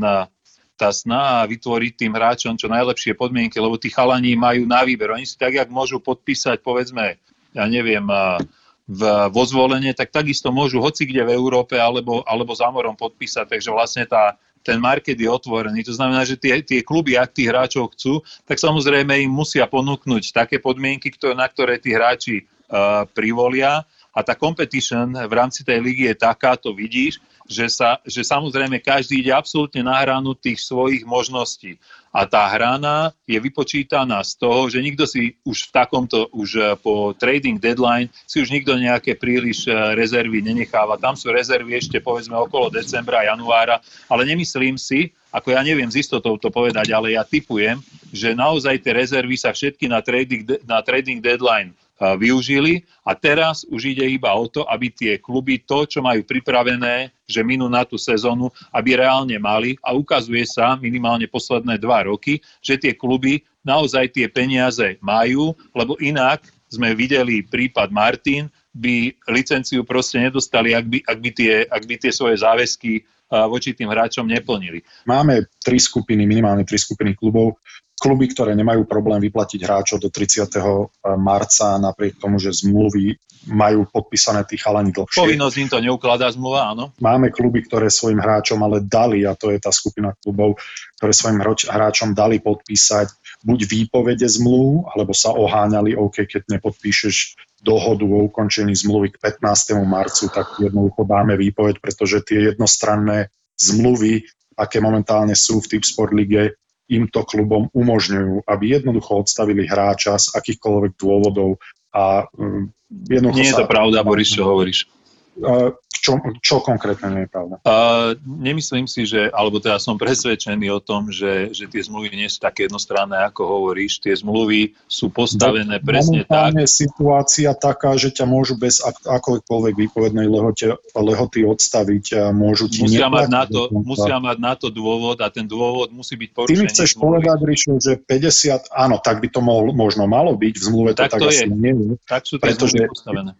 tá snaha vytvoriť tým hráčom čo najlepšie podmienky, lebo tí chalani majú na výber. Oni si tak, jak môžu podpísať, povedzme, ja neviem, v, vo zvolenie, tak takisto môžu hoci kde v Európe alebo, alebo za morom podpísať. Takže vlastne tá, ten market je otvorený. To znamená, že tie, tie kluby, ak tých hráčov chcú, tak samozrejme im musia ponúknuť také podmienky, ktoré, na ktoré tí hráči privolia a tá competition v rámci tej ligy je taká, to vidíš, že, sa, že samozrejme každý ide absolútne na hranu tých svojich možností. A tá hrana je vypočítaná z toho, že nikto si už v takomto, už eh, po trading deadline, si už nikto nejaké príliš eh, rezervy nenecháva. Tam sú rezervy ešte povedzme okolo decembra, januára, ale nemyslím si, ako ja neviem z istotou to povedať, ale ja typujem, že naozaj tie rezervy sa všetky na trading, na trading deadline využili. A teraz už ide iba o to, aby tie kluby to, čo majú pripravené, že minú na tú sezónu, aby reálne mali. A ukazuje sa minimálne posledné dva roky, že tie kluby naozaj tie peniaze majú, lebo inak sme videli prípad Martin, by licenciu proste nedostali, ak by, ak by, tie, ak by tie svoje záväzky voči tým hráčom neplnili. Máme tri skupiny, minimálne tri skupiny klubov kluby, ktoré nemajú problém vyplatiť hráčov do 30. marca, napriek tomu, že zmluvy majú podpísané tí chalani dlhšie. Povinnosť im to neukladá zmluva, áno. Máme kluby, ktoré svojim hráčom ale dali, a to je tá skupina klubov, ktoré svojim hráčom dali podpísať buď výpovede zmluv, alebo sa oháňali, OK, keď nepodpíšeš dohodu o ukončení zmluvy k 15. marcu, tak jednoducho dáme výpoveď, pretože tie jednostranné zmluvy, aké momentálne sú v Typ Sport Lige, im to klubom umožňujú, aby jednoducho odstavili hráča z akýchkoľvek dôvodov a um, jednoducho Nie je to pravda, Boris, čo hovoríš. Čo, čo konkrétne nie je pravda? Uh, nemyslím si, že, alebo teda som presvedčený o tom, že, že tie zmluvy nie sú také jednostranné, ako hovoríš. Tie zmluvy sú postavené Do, presne tak. je situácia taká, že ťa môžu bez akokoľvek výpovednej lehote, lehoty odstaviť môžu ti musia mať, na to, musia mať na to dôvod a ten dôvod musí byť porušený. Ty mi chceš zmluvy. povedať, Rišo, že 50, áno, tak by to mohlo, možno malo byť, v zmluve to tak, tak to asi je. nie je. Tak sú tie pretože, postavené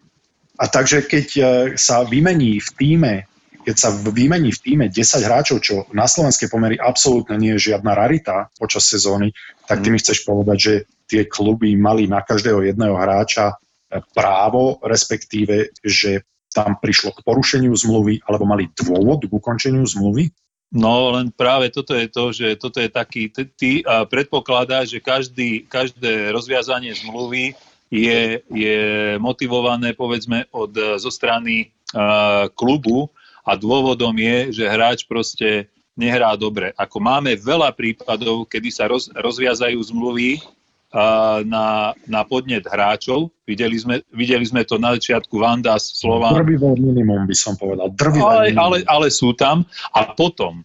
a takže keď e, sa vymení v týme keď sa vymení v týme 10 hráčov, čo na slovenskej pomery absolútne nie je žiadna rarita počas sezóny, tak ty mi mhm. chceš povedať, že tie kluby mali na každého jedného hráča e, právo, respektíve, že tam prišlo k porušeniu zmluvy, alebo mali dôvod k ukončeniu zmluvy? No len práve toto je to, že toto je taký, ty, ty predpokladá, že každý, každé rozviazanie zmluvy je, je motivované povedzme od, zo strany uh, klubu a dôvodom je, že hráč proste nehrá dobre. Ako máme veľa prípadov, kedy sa roz, rozviazajú zmluvy uh, na, na podnet hráčov. Videli sme, videli sme to na začiatku Vandas, Slován. Drvivé minimum by som povedal. Drvivé ale, ale, ale sú tam. A potom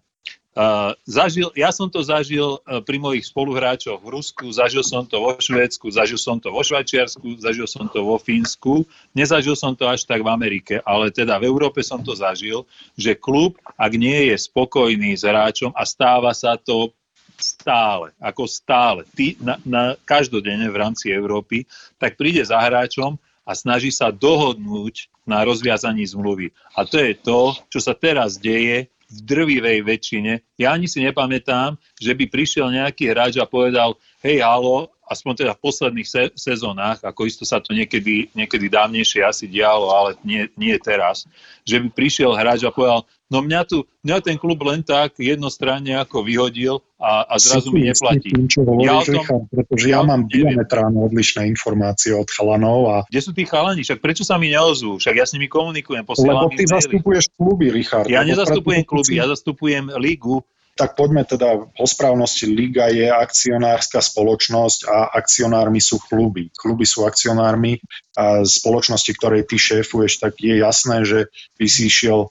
Uh, zažil, ja som to zažil uh, pri mojich spoluhráčoch v Rusku, zažil som to vo Švédsku, zažil som to vo Švajčiarsku, zažil som to vo Fínsku, nezažil som to až tak v Amerike, ale teda v Európe som to zažil, že klub, ak nie je spokojný s hráčom a stáva sa to stále, ako stále, ty, na, na, každodenne v rámci Európy, tak príde za hráčom a snaží sa dohodnúť na rozviazaní zmluvy. A to je to, čo sa teraz deje v drvivej väčšine. Ja ani si nepamätám, že by prišiel nejaký hráč a povedal, hej, halo, aspoň teda v posledných se- sezónach, ako isto sa to niekedy, niekedy dávnejšie asi dialo, ale nie, nie teraz, že by prišiel hráč a povedal, no mňa, tu, mňa ten klub len tak jednostranne ako vyhodil a, a zrazu mi neplatí. Tým, čo hovoríš, ja tom, Richard, pretože ja, ja mám diametrálne odlišné informácie od chalanov. A... Kde sú tí chalani? Však prečo sa mi neozvú? Však ja s nimi komunikujem. Lebo ty zastupuješ kluby, Richard. Ja nezastupujem kluby, ja zastupujem lígu tak poďme teda o správnosti. Liga je akcionárska spoločnosť a akcionármi sú kluby. Kluby sú akcionármi a spoločnosti, ktorej ty šéfuješ, tak je jasné, že by si išiel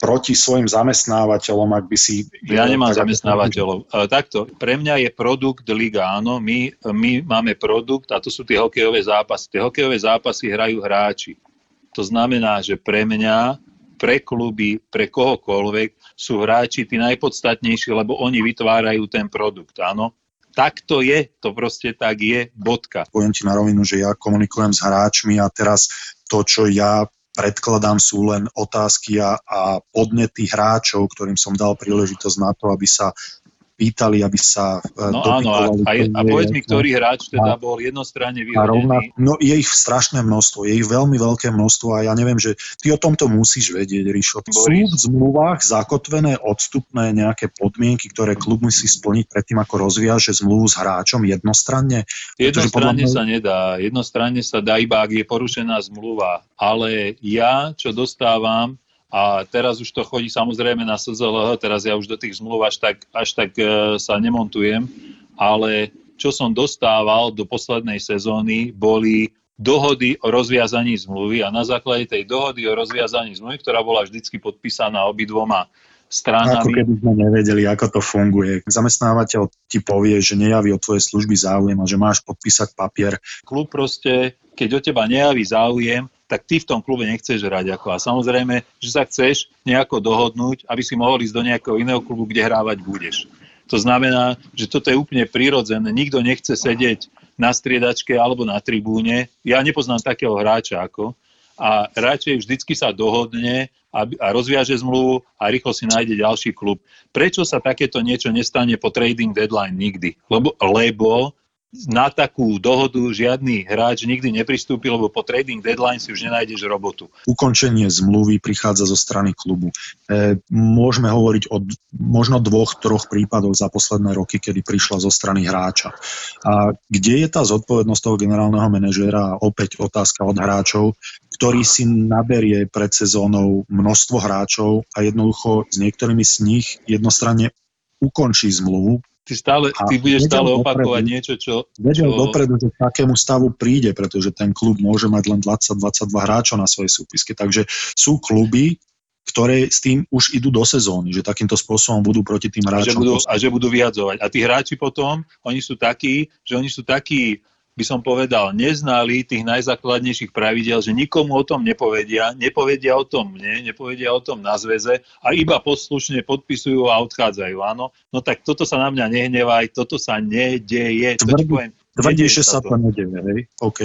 proti svojim zamestnávateľom, ak by si... Ja nemám zamestnávateľov. Ale takto, pre mňa je produkt Liga, áno, my, my máme produkt a to sú tie hokejové zápasy. Tie hokejové zápasy hrajú hráči. To znamená, že pre mňa, pre kluby, pre kohokoľvek sú hráči tí najpodstatnejší, lebo oni vytvárajú ten produkt, áno. Tak to je, to proste tak je, bodka. Poviem ti na rovinu, že ja komunikujem s hráčmi a teraz to, čo ja predkladám, sú len otázky a, a podnety hráčov, ktorým som dal príležitosť na to, aby sa pýtali, aby sa e, No áno, a, a, a povedz mi, ktorý hráč teda a, bol jednostranne vyhodený. No je ich strašné množstvo, je ich veľmi veľké množstvo a ja neviem, že ty o tomto musíš vedieť, Ríšo. Sú v zmluvách zakotvené odstupné nejaké podmienky, ktoré klub musí splniť predtým, ako rozviaže zmluvu s hráčom jednostranne? Jednostranne mňa... sa nedá. Jednostranne sa dá iba, ak je porušená zmluva. Ale ja, čo dostávam, a teraz už to chodí samozrejme na SZLH, teraz ja už do tých zmluv až tak, až tak e, sa nemontujem, ale čo som dostával do poslednej sezóny, boli dohody o rozviazaní zmluvy a na základe tej dohody o rozviazaní zmluvy, ktorá bola vždycky podpísaná obidvoma stranami. Ako keby sme nevedeli, ako to funguje. Zamestnávateľ ti povie, že nejaví o tvoje služby záujem a že máš podpísať papier. Klub proste, keď o teba nejaví záujem, tak ty v tom klube nechceš hrať. Ako. A samozrejme, že sa chceš nejako dohodnúť, aby si mohol ísť do nejakého iného klubu, kde hrávať budeš. To znamená, že toto je úplne prirodzené. Nikto nechce sedieť na striedačke alebo na tribúne. Ja nepoznám takého hráča ako. A radšej vždycky sa dohodne a, rozviaže zmluvu a rýchlo si nájde ďalší klub. Prečo sa takéto niečo nestane po trading deadline nikdy? Lebo, lebo na takú dohodu žiadny hráč nikdy nepristúpil, lebo po trading deadline si už nenájdeš robotu. Ukončenie zmluvy prichádza zo strany klubu. E, môžeme hovoriť o možno dvoch, troch prípadoch za posledné roky, kedy prišla zo strany hráča. A kde je tá zodpovednosť toho generálneho manažéra? Opäť otázka od hráčov, ktorý si naberie pred sezónou množstvo hráčov a jednoducho s niektorými z nich jednostranne ukončí zmluvu, ty, stále, ty budeš stále opakovať dopredu, niečo, čo... Vedel čo... dopredu, že k takému stavu príde, pretože ten klub môže mať len 20-22 hráčov na svojej súpiske. Takže sú kluby, ktoré s tým už idú do sezóny, že takýmto spôsobom budú proti tým hráčom... A že budú, a že budú vyhadzovať. A tí hráči potom, oni sú takí, že oni sú takí by som povedal, neznali tých najzákladnejších pravidel, že nikomu o tom nepovedia, nepovedia o tom mne, nepovedia o tom na zväze a iba poslušne podpisujú a odchádzajú, áno. No tak toto sa na mňa nehnevaj, toto sa nedeje. Tvrdí, tvrdí že sa to, nedeje, hej? OK.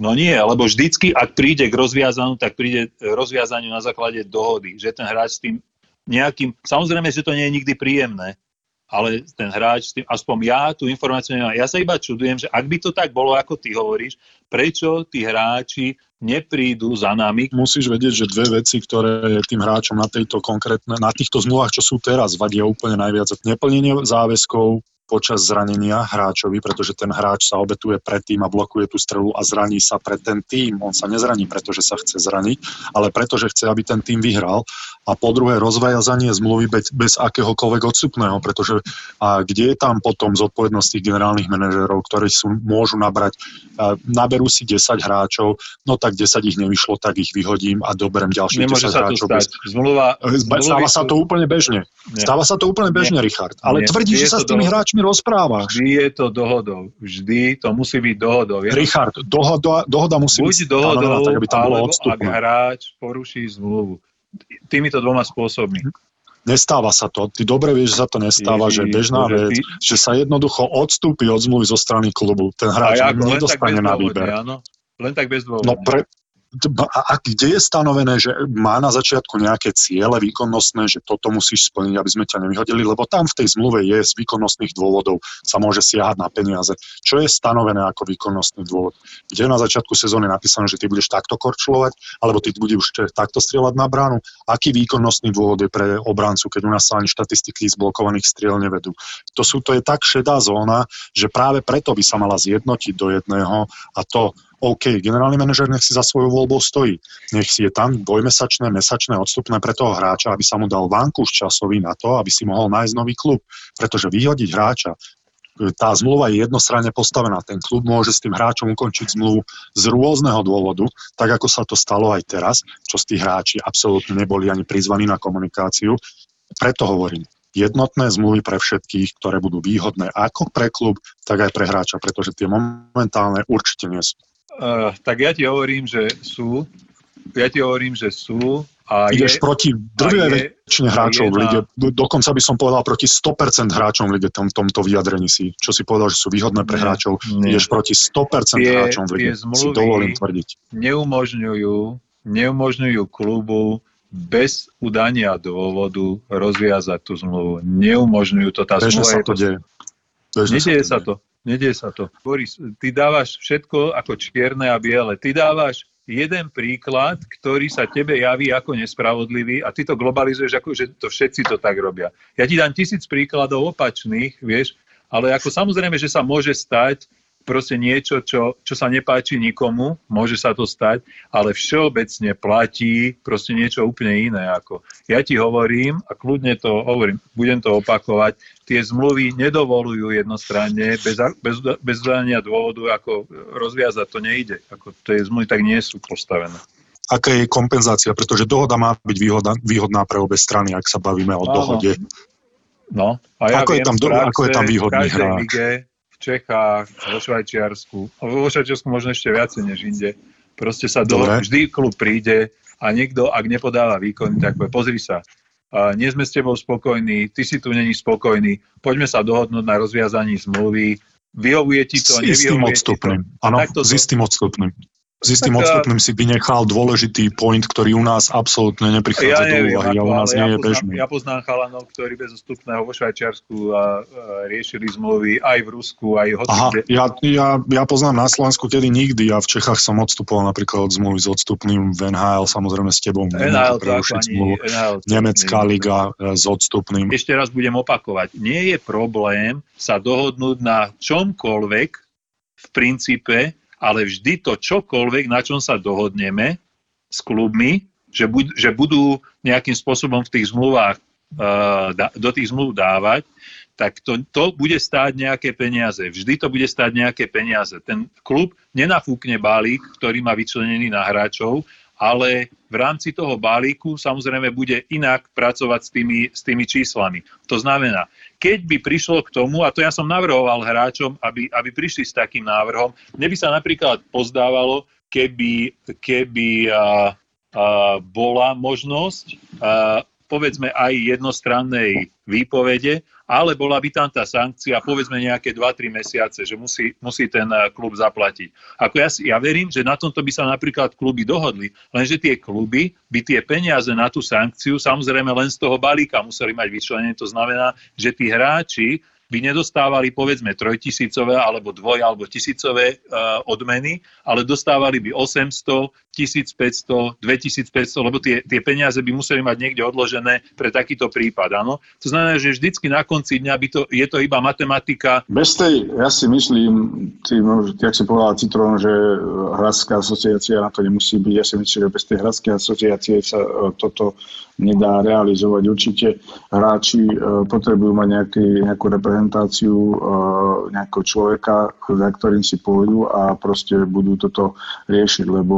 No nie, lebo vždycky, ak príde k rozviazaniu, tak príde rozviazaniu na základe dohody, že ten hráč s tým nejakým, samozrejme, že to nie je nikdy príjemné, ale ten hráč, aspoň ja tú informáciu nemám. Ja sa iba čudujem, že ak by to tak bolo, ako ty hovoríš, prečo tí hráči neprídu za nami. Musíš vedieť, že dve veci, ktoré tým hráčom na, tejto konkrétne, na týchto zmluvách, čo sú teraz, vadia úplne najviac. Neplnenie záväzkov, počas zranenia hráčovi, pretože ten hráč sa obetuje predtým a blokuje tú strelu a zraní sa pre ten tým. On sa nezraní, pretože sa chce zraniť, ale pretože chce, aby ten tým vyhral. A po druhé, rozvajazanie zmluvy bez, bez akéhokoľvek odsupného, pretože a kde je tam potom zodpovednosť tých generálnych manažerov, ktorí sú, môžu nabrať, a naberú si 10 hráčov, no tak 10 ich nevyšlo, tak ich vyhodím a doberem ďalších Nemôže 10 hráčov. Bez... Zmluva, Stáva sa to úplne bežne. Nie. Stáva sa to úplne bežne, Nie. Richard. Ale Nie. tvrdí, že sa s tými hráčmi rozprávaš. Vždy je to dohodou. Vždy to musí byť dohodou. Je Richard, dohoda, dohoda musí Buď byť dohodou, tak, aby to alebo ak hráč poruší zmluvu. Týmito dvoma spôsobmi. Nestáva sa to. Ty dobre vieš, že sa to nestáva, Ježi, že bežná bože, vec, ty... že sa jednoducho odstúpi od zmluvy zo strany klubu. Ten hráč ja, nedostane na výber. Áno? Len tak bez dôvodu. No pre, a kde je stanovené, že má na začiatku nejaké ciele výkonnostné, že toto musíš splniť, aby sme ťa nevyhodili, lebo tam v tej zmluve je z výkonnostných dôvodov sa môže siahať na peniaze. Čo je stanovené ako výkonnostný dôvod? Kde na začiatku sezóny napísané, že ty budeš takto korčľovať, alebo ty budeš takto strieľať na bránu? Aký výkonnostný dôvod je pre obrancu, keď u nás sa ani štatistiky z blokovaných striel nevedú? To, sú, to je tak šedá zóna, že práve preto by sa mala zjednotiť do jedného a to OK, generálny manažer nech si za svojou voľbou stojí. Nech si je tam dvojmesačné, mesačné odstupné pre toho hráča, aby sa mu dal vankúš časový na to, aby si mohol nájsť nový klub. Pretože vyhodiť hráča, tá zmluva je jednostranne postavená. Ten klub môže s tým hráčom ukončiť zmluvu z rôzneho dôvodu, tak ako sa to stalo aj teraz, čo tých hráči absolútne neboli ani prizvaní na komunikáciu. Preto hovorím, jednotné zmluvy pre všetkých, ktoré budú výhodné ako pre klub, tak aj pre hráča, pretože tie momentálne určite nie sú. Uh, tak ja ti hovorím, že sú. Ja ti hovorím, že sú a Ideš je, proti drvej väčšine hráčov v lige. Dokonca by som povedal proti 100% hráčom v lige tom, tomto vyjadrení si. Čo si povedal, že sú výhodné pre hráčov. Nie. Ideš proti 100% tie, hráčom v lige. Si dovolím tvrdiť. Neumožňujú, neumožňujú klubu bez udania dôvodu rozviazať tú zmluvu. Neumožňujú to. Tá Bežne sa to deje. Nedieje sa to. Nedieje sa to. Boris, ty dávaš všetko ako čierne a biele. Ty dávaš jeden príklad, ktorý sa tebe javí ako nespravodlivý a ty to globalizuješ ako, že to všetci to tak robia. Ja ti dám tisíc príkladov opačných, vieš, ale ako samozrejme, že sa môže stať, proste niečo, čo, čo sa nepáči nikomu, môže sa to stať, ale všeobecne platí proste niečo úplne iné. Ako. Ja ti hovorím, a kľudne to hovorím, budem to opakovať, tie zmluvy nedovolujú jednostranne, bez, bez, bez dania dôvodu, ako rozviazať to nejde. Ako tie zmluvy tak nie sú postavené aká je kompenzácia, pretože dohoda má byť výhodná, výhodná pre obe strany, ak sa bavíme o dohode. No, a ja ako, viem, je tam, praxe, ako je tam výhodný hráč? Lige, Čechách, vo Švajčiarsku, vo Švajčiarsku možno ešte viacej než inde. Proste sa do, vždy klub príde a niekto, ak nepodáva výkon, tak povie, pozri sa, a nie sme s tebou spokojní, ty si tu není spokojný, poďme sa dohodnúť na rozviazaní zmluvy, vyhovuje ti to, s istým odstupným. Áno, s istým odstupným s istým odstupným si vynechal dôležitý point, ktorý u nás absolútne neprichádza ja do úvahy a u nás nie ja je bežný. Ja poznám chalanov, ktorí bez odstupného vo Švajčiarsku a, a riešili zmluvy aj v Rusku, aj hoci Aha, ja, ja, ja poznám na Slovensku, kedy nikdy. Ja v Čechách som odstupoval napríklad od zmluvy s odstupným v NHL, samozrejme s tebou. NHL, ako ani, NHL Nemecká liga s odstupným. Ešte raz budem opakovať. Nie je problém sa dohodnúť na čomkoľvek v princípe, ale vždy to čokoľvek, na čom sa dohodneme s klubmi, že, bud, že budú nejakým spôsobom v tých zmluvách, da, do tých zmluv dávať, tak to, to bude stáť nejaké peniaze. Vždy to bude stáť nejaké peniaze. Ten klub nenafúkne balík, ktorý má vyčlenený na hráčov, ale v rámci toho balíku samozrejme bude inak pracovať s tými, s tými číslami. To znamená, keď by prišlo k tomu, a to ja som navrhoval hráčom, aby, aby prišli s takým návrhom, mne by sa napríklad pozdávalo, keby, keby a, a, bola možnosť a, povedzme aj jednostrannej výpovede, ale bola by tam tá sankcia povedzme nejaké 2-3 mesiace, že musí, musí ten klub zaplatiť. Ako ja, ja verím, že na tomto by sa napríklad kluby dohodli, lenže tie kluby by tie peniaze na tú sankciu samozrejme len z toho balíka museli mať vyčlenené. To znamená, že tí hráči by nedostávali povedzme trojtisícové alebo dvoj alebo tisícové uh, odmeny, ale dostávali by 800, 1500, 2500, lebo tie, tie peniaze by museli mať niekde odložené pre takýto prípad. Áno? To znamená, že vždycky na konci dňa by to, je to iba matematika. Bez tej, ja si myslím, tým, jak si povedal Citrón, že Hradská asociácia na to nemusí byť. Ja si myslím, že bez tej Hradskej asociácie sa uh, toto nedá realizovať. Určite hráči uh, potrebujú mať nejaký, nejakú reprezentáciu uh, nejakého človeka, za ktorým si pôjdu a proste budú toto riešiť, lebo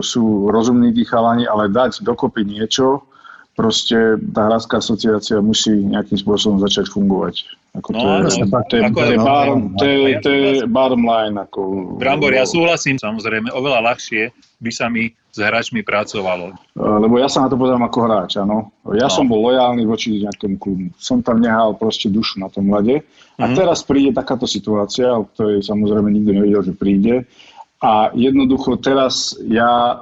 sú rozumní tí chalani, ale dať dokopy niečo, proste tá hradská asociácia musí nejakým spôsobom začať fungovať. Ako no, to, je, no, to, je, to, je bottom, to, je, to je bottom line. Ako, Brambor, ja súhlasím, samozrejme, oveľa ľahšie by sa mi s hráčmi pracovalo. Lebo ja sa na to pozerám ako hráč, áno. Ja no. som bol lojálny voči nejakému klubu. Som tam nehal proste dušu na tom mlade. A mm-hmm. teraz príde takáto situácia, o ktorej samozrejme nikto nevedel, že príde. A jednoducho teraz ja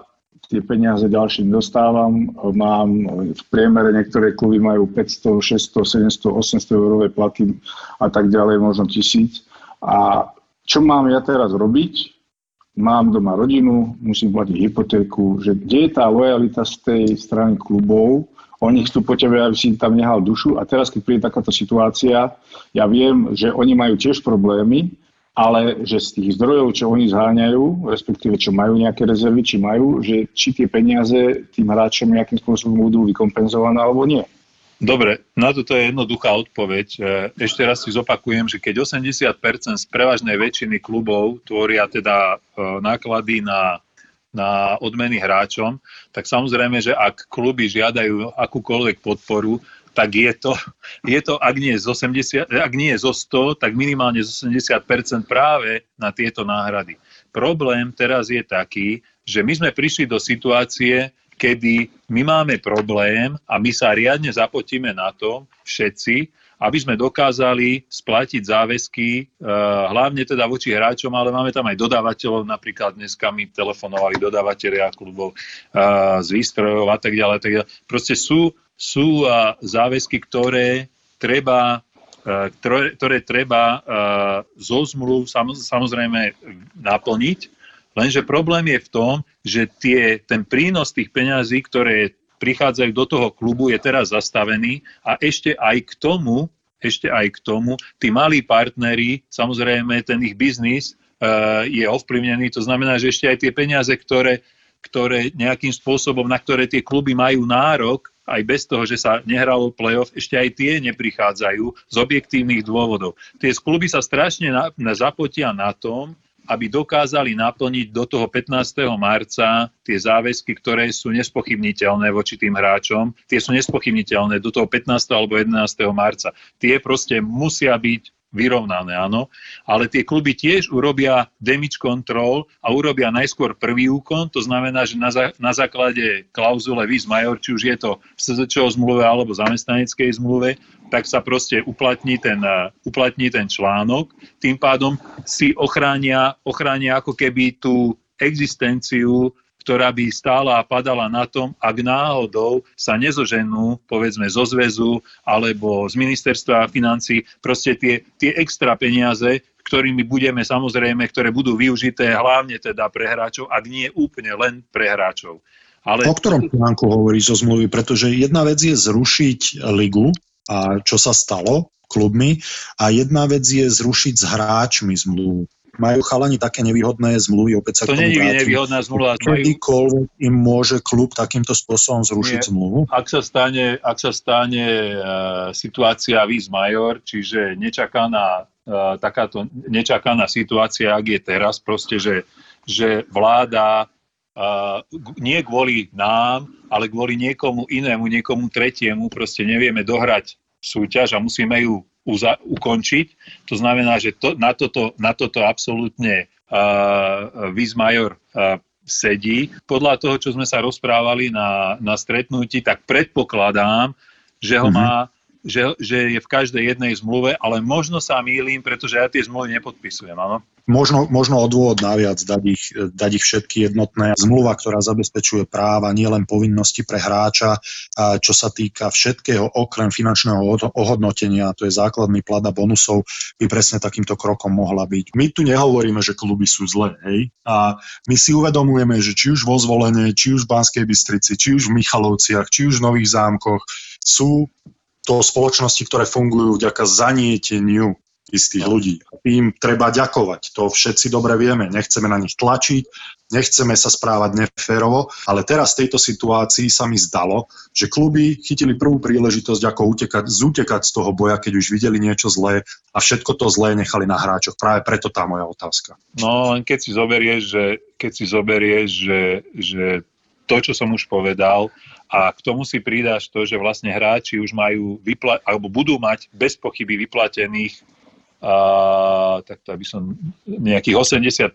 tie peniaze ďalším dostávam. Mám v priemere niektoré kluby majú 500, 600, 700, 800 eurové platy a tak ďalej, možno tisíc. A čo mám ja teraz robiť? Mám doma rodinu, musím platiť hypotéku, že kde je tá lojalita z tej strany klubov, oni chcú po tebe, aby si tam nehal dušu a teraz, keď príde takáto situácia, ja viem, že oni majú tiež problémy, ale že z tých zdrojov, čo oni zháňajú, respektíve čo majú nejaké rezervy, či majú, že či tie peniaze tým hráčom nejakým spôsobom budú vykompenzované alebo nie. Dobre, na toto je jednoduchá odpoveď. E, ešte raz si zopakujem, že keď 80% z prevažnej väčšiny klubov tvoria teda e, náklady na, na odmeny hráčom, tak samozrejme, že ak kluby žiadajú akúkoľvek podporu, tak je to, je to ak, nie z 80, ak nie zo 100, tak minimálne z 80% práve na tieto náhrady. Problém teraz je taký, že my sme prišli do situácie, kedy my máme problém a my sa riadne zapotíme na to, všetci, aby sme dokázali splatiť záväzky, eh, hlavne teda voči hráčom, ale máme tam aj dodávateľov, napríklad dneska mi telefonovali dodávateľia klubov eh, z výstrojov a. Tak ďalej. Proste sú sú záväzky, ktoré treba ktoré, ktoré treba zo zmluv samozrejme naplniť, lenže problém je v tom, že tie, ten prínos tých peňazí, ktoré prichádzajú do toho klubu, je teraz zastavený a ešte aj k tomu, ešte aj k tomu, tí malí partneri, samozrejme ten ich biznis je ovplyvnený, to znamená, že ešte aj tie peniaze, ktoré, ktoré nejakým spôsobom, na ktoré tie kluby majú nárok, aj bez toho, že sa nehralo playoff, ešte aj tie neprichádzajú z objektívnych dôvodov. Tie kluby sa strašne na, na zapotia na tom, aby dokázali naplniť do toho 15. marca tie záväzky, ktoré sú nespochybniteľné voči tým hráčom. Tie sú nespochybniteľné do toho 15. alebo 11. marca. Tie proste musia byť vyrovnané, áno, ale tie kluby tiež urobia damage control a urobia najskôr prvý úkon, to znamená, že na, za, na základe klauzule vis major, či už je to v SZČO zmluve alebo zamestnaneckej zmluve, tak sa proste uplatní ten, uplatní ten článok. Tým pádom si ochránia, ochránia ako keby tú existenciu ktorá by stála a padala na tom, ak náhodou sa nezoženú, povedzme, zo zväzu alebo z ministerstva financí, proste tie, tie extra peniaze, ktorými budeme samozrejme, ktoré budú využité hlavne teda pre hráčov, ak nie úplne len pre hráčov. Ale... O ktorom článku hovorí zo zmluvy? Pretože jedna vec je zrušiť ligu, a čo sa stalo klubmi, a jedna vec je zrušiť s hráčmi zmluvu majú chalani také nevýhodné zmluvy, opäť sa to nie je nevýhodná zmluva. Kedykoľvek im môže klub takýmto spôsobom zrušiť nie. zmluvu? Ak sa stane, ak sa stane uh, situácia vis major, čiže nečakaná, uh, takáto nečakaná situácia, ak je teraz, proste, že, že vláda Uh, nie kvôli nám, ale kvôli niekomu inému, niekomu tretiemu, proste nevieme dohrať súťaž a musíme ju uza- ukončiť. To znamená, že to, na, toto, na toto absolútne uh, Vizmajor uh, sedí. Podľa toho, čo sme sa rozprávali na, na stretnutí, tak predpokladám, že ho mm-hmm. má že, že je v každej jednej zmluve, ale možno sa mýlim, pretože ja tie zmluvy nepodpisujem, áno? Možno, možno odvod naviac dať ich, dať ich všetky jednotné. Zmluva, ktorá zabezpečuje práva, nielen povinnosti pre hráča, čo sa týka všetkého okrem finančného ohodnotenia, to je základný plat a bonusov, by presne takýmto krokom mohla byť. My tu nehovoríme, že kluby sú zlé, hej? A my si uvedomujeme, že či už vo zvolenie, či už v Banskej Bystrici, či už v Michalovciach, či už v Nových zámkoch sú to spoločnosti, ktoré fungujú vďaka zanieteniu istých no. ľudí. A tým treba ďakovať. To všetci dobre vieme. Nechceme na nich tlačiť, nechceme sa správať neférovo, ale teraz v tejto situácii sa mi zdalo, že kluby chytili prvú príležitosť, ako utekať, zútekať z toho boja, keď už videli niečo zlé a všetko to zlé nechali na hráčoch. Práve preto tá moja otázka. No, len keď si zoberieš, že, keď si zoberieš, že, že to, čo som už povedal, a k tomu si pridáš to, že vlastne hráči už majú vypla- alebo budú mať bez pochyby vyplatených a, tak to aby som nejakých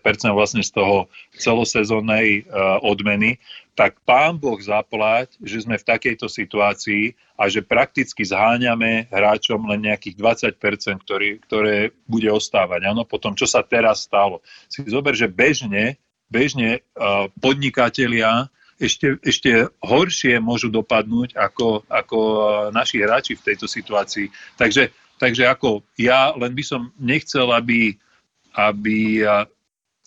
80% vlastne z toho celosezónnej odmeny, tak pán Boh zaplať, že sme v takejto situácii a že prakticky zháňame hráčom len nejakých 20%, ktorý, ktoré bude ostávať. Áno, potom, čo sa teraz stalo. Si zober, že bežne, bežne uh, podnikatelia ešte, ešte horšie môžu dopadnúť ako, ako naši hráči v tejto situácii. Takže, takže ako ja len by som nechcel, aby, aby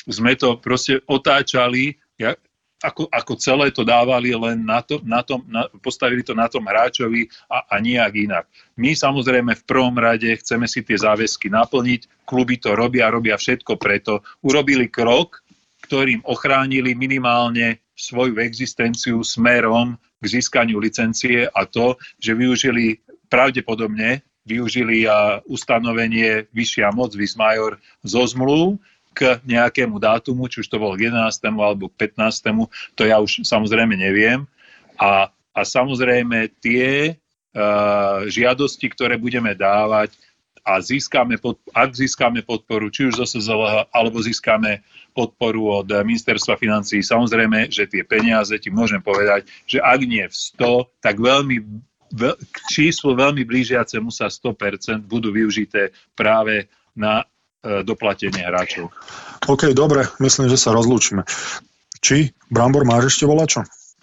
sme to proste otáčali. Ja, ako, ako celé to dávali len na, to, na tom, na, postavili to na tom hráčovi a, a nijak inak. My samozrejme v prvom rade chceme si tie záväzky naplniť, kluby to robia, robia všetko preto. Urobili krok, ktorým ochránili minimálne svoju existenciu smerom k získaniu licencie a to, že využili pravdepodobne využili ustanovenie vyššia moc, vysmajor zo zmluv, k nejakému dátumu, či už to bolo k 11. alebo k 15. To ja už samozrejme neviem. A, a samozrejme tie uh, žiadosti, ktoré budeme dávať a získame pod, ak získame podporu, či už zo SZLH, alebo získame podporu od ministerstva financí, samozrejme, že tie peniaze, ti môžem povedať, že ak nie v 100, tak veľmi k číslu veľmi blížiacemu sa 100% budú využité práve na E, doplatenie hráčov. OK, dobre, myslím, že sa rozlúčime. Či, Brambor, máš ešte volačo?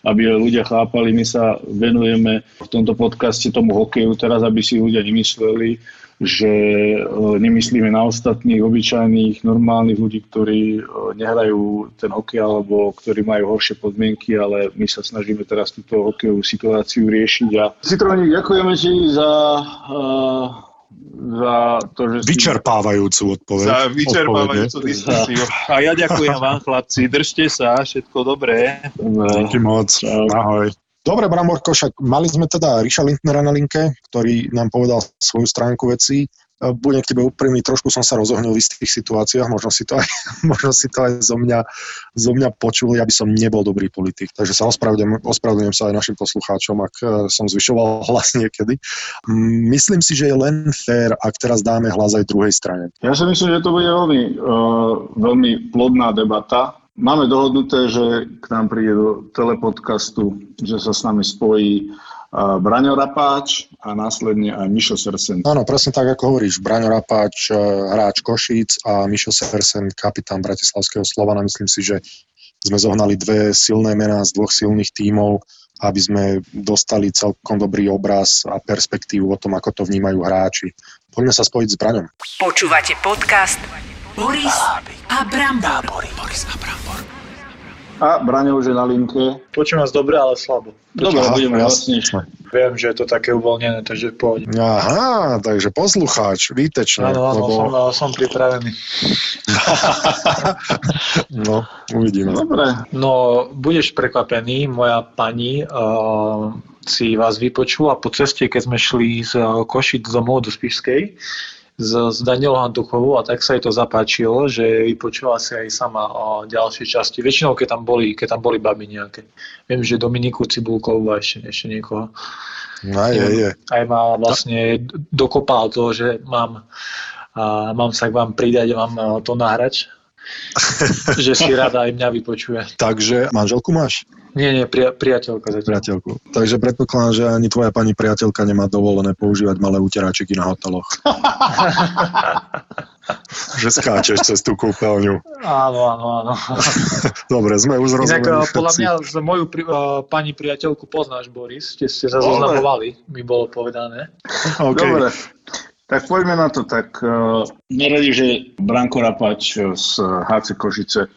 Aby ľudia chápali, my sa venujeme v tomto podcaste tomu hokeju teraz, aby si ľudia nemysleli, že e, nemyslíme na ostatných, obyčajných, normálnych ľudí, ktorí e, nehrajú ten hokej alebo ktorí majú horšie podmienky, ale my sa snažíme teraz túto hokejovú situáciu riešiť. A Citronik, ďakujeme ti za uh, za to, že. Vyčerpávajúcu odpoveď. Za vyčerpávajúcu diskusiu. (laughs) A ja ďakujem vám, chlapci. Držte sa, všetko dobré. Díky moc. Ahoj. Dobre, Bramor Košak, mali sme teda Ríša Lindnera na linke, ktorý nám povedal svoju stránku veci budem k tebe úprimný, trošku som sa rozohnil v istých situáciách, možno si to aj, (laughs) možno si to aj zo, mňa, zo mňa počul, ja by som nebol dobrý politik. Takže sa ospravedlňujem, ospravedlňujem sa aj našim poslucháčom, ak e, som zvyšoval (laughs) hlas niekedy. Myslím si, že je len fér, ak teraz dáme hlas aj druhej strane. Ja si myslím, že to bude veľmi, uh, veľmi plodná debata. Máme dohodnuté, že k nám príde do telepodcastu, že sa s nami spojí Braňo Rapáč a následne aj Mišo Sersen. Áno, presne tak, ako hovoríš. Braňo Rapáč, e, hráč Košíc a Mišo Sersen, kapitán Bratislavského Slovana. Myslím si, že sme zohnali dve silné mená z dvoch silných tímov, aby sme dostali celkom dobrý obraz a perspektívu o tom, ako to vnímajú hráči. Poďme sa spojiť s Braňom. Počúvate podcast Boris a Brambor. Boris a Brambor. A Braňo už je na linke. Počujem vás dobre, ale slabo. Dobre, Aha, budeme hlasnejšie. Viem, že je to také uvoľnené, takže poď. Aha, takže poslucháč, vítečne. Áno, áno, lebo... som, som pripravený. (laughs) no, uvidíme. Dobre. No, budeš prekvapený, moja pani uh, si vás vypočula po ceste, keď sme šli z Košic domov do Spišskej s, Danielou Hantuchovou a tak sa jej to zapáčilo, že vypočula si aj sama o ďalšie časti. Väčšinou, keď tam boli, keď tam boli baby nejaké. Viem, že Dominiku Cibulkovú a ešte, ešte niekoho. No, je, je. Aj ma vlastne dokopal to, že mám, a mám sa k vám pridať, mám to nahrať, (laughs) že si rada aj mňa vypočuje. Takže manželku máš? Nie, nie, pri, priateľka zatiaľ. Priateľku. Takže predpokladám, že ani tvoja pani priateľka nemá dovolené používať malé uteráčiky na hoteloch. (laughs) že skáčeš cez tú kúpeľňu. Áno, áno, áno. (laughs) Dobre, sme už rozumeli. Inak eh, podľa mňa z moju pri, uh, pani priateľku poznáš, Boris. Ste, ste sa zoznamovali, mi bolo povedané. Okay. Dobre. Tak poďme na to. Tak uh, neradi, že Branko Rapač z HC Košice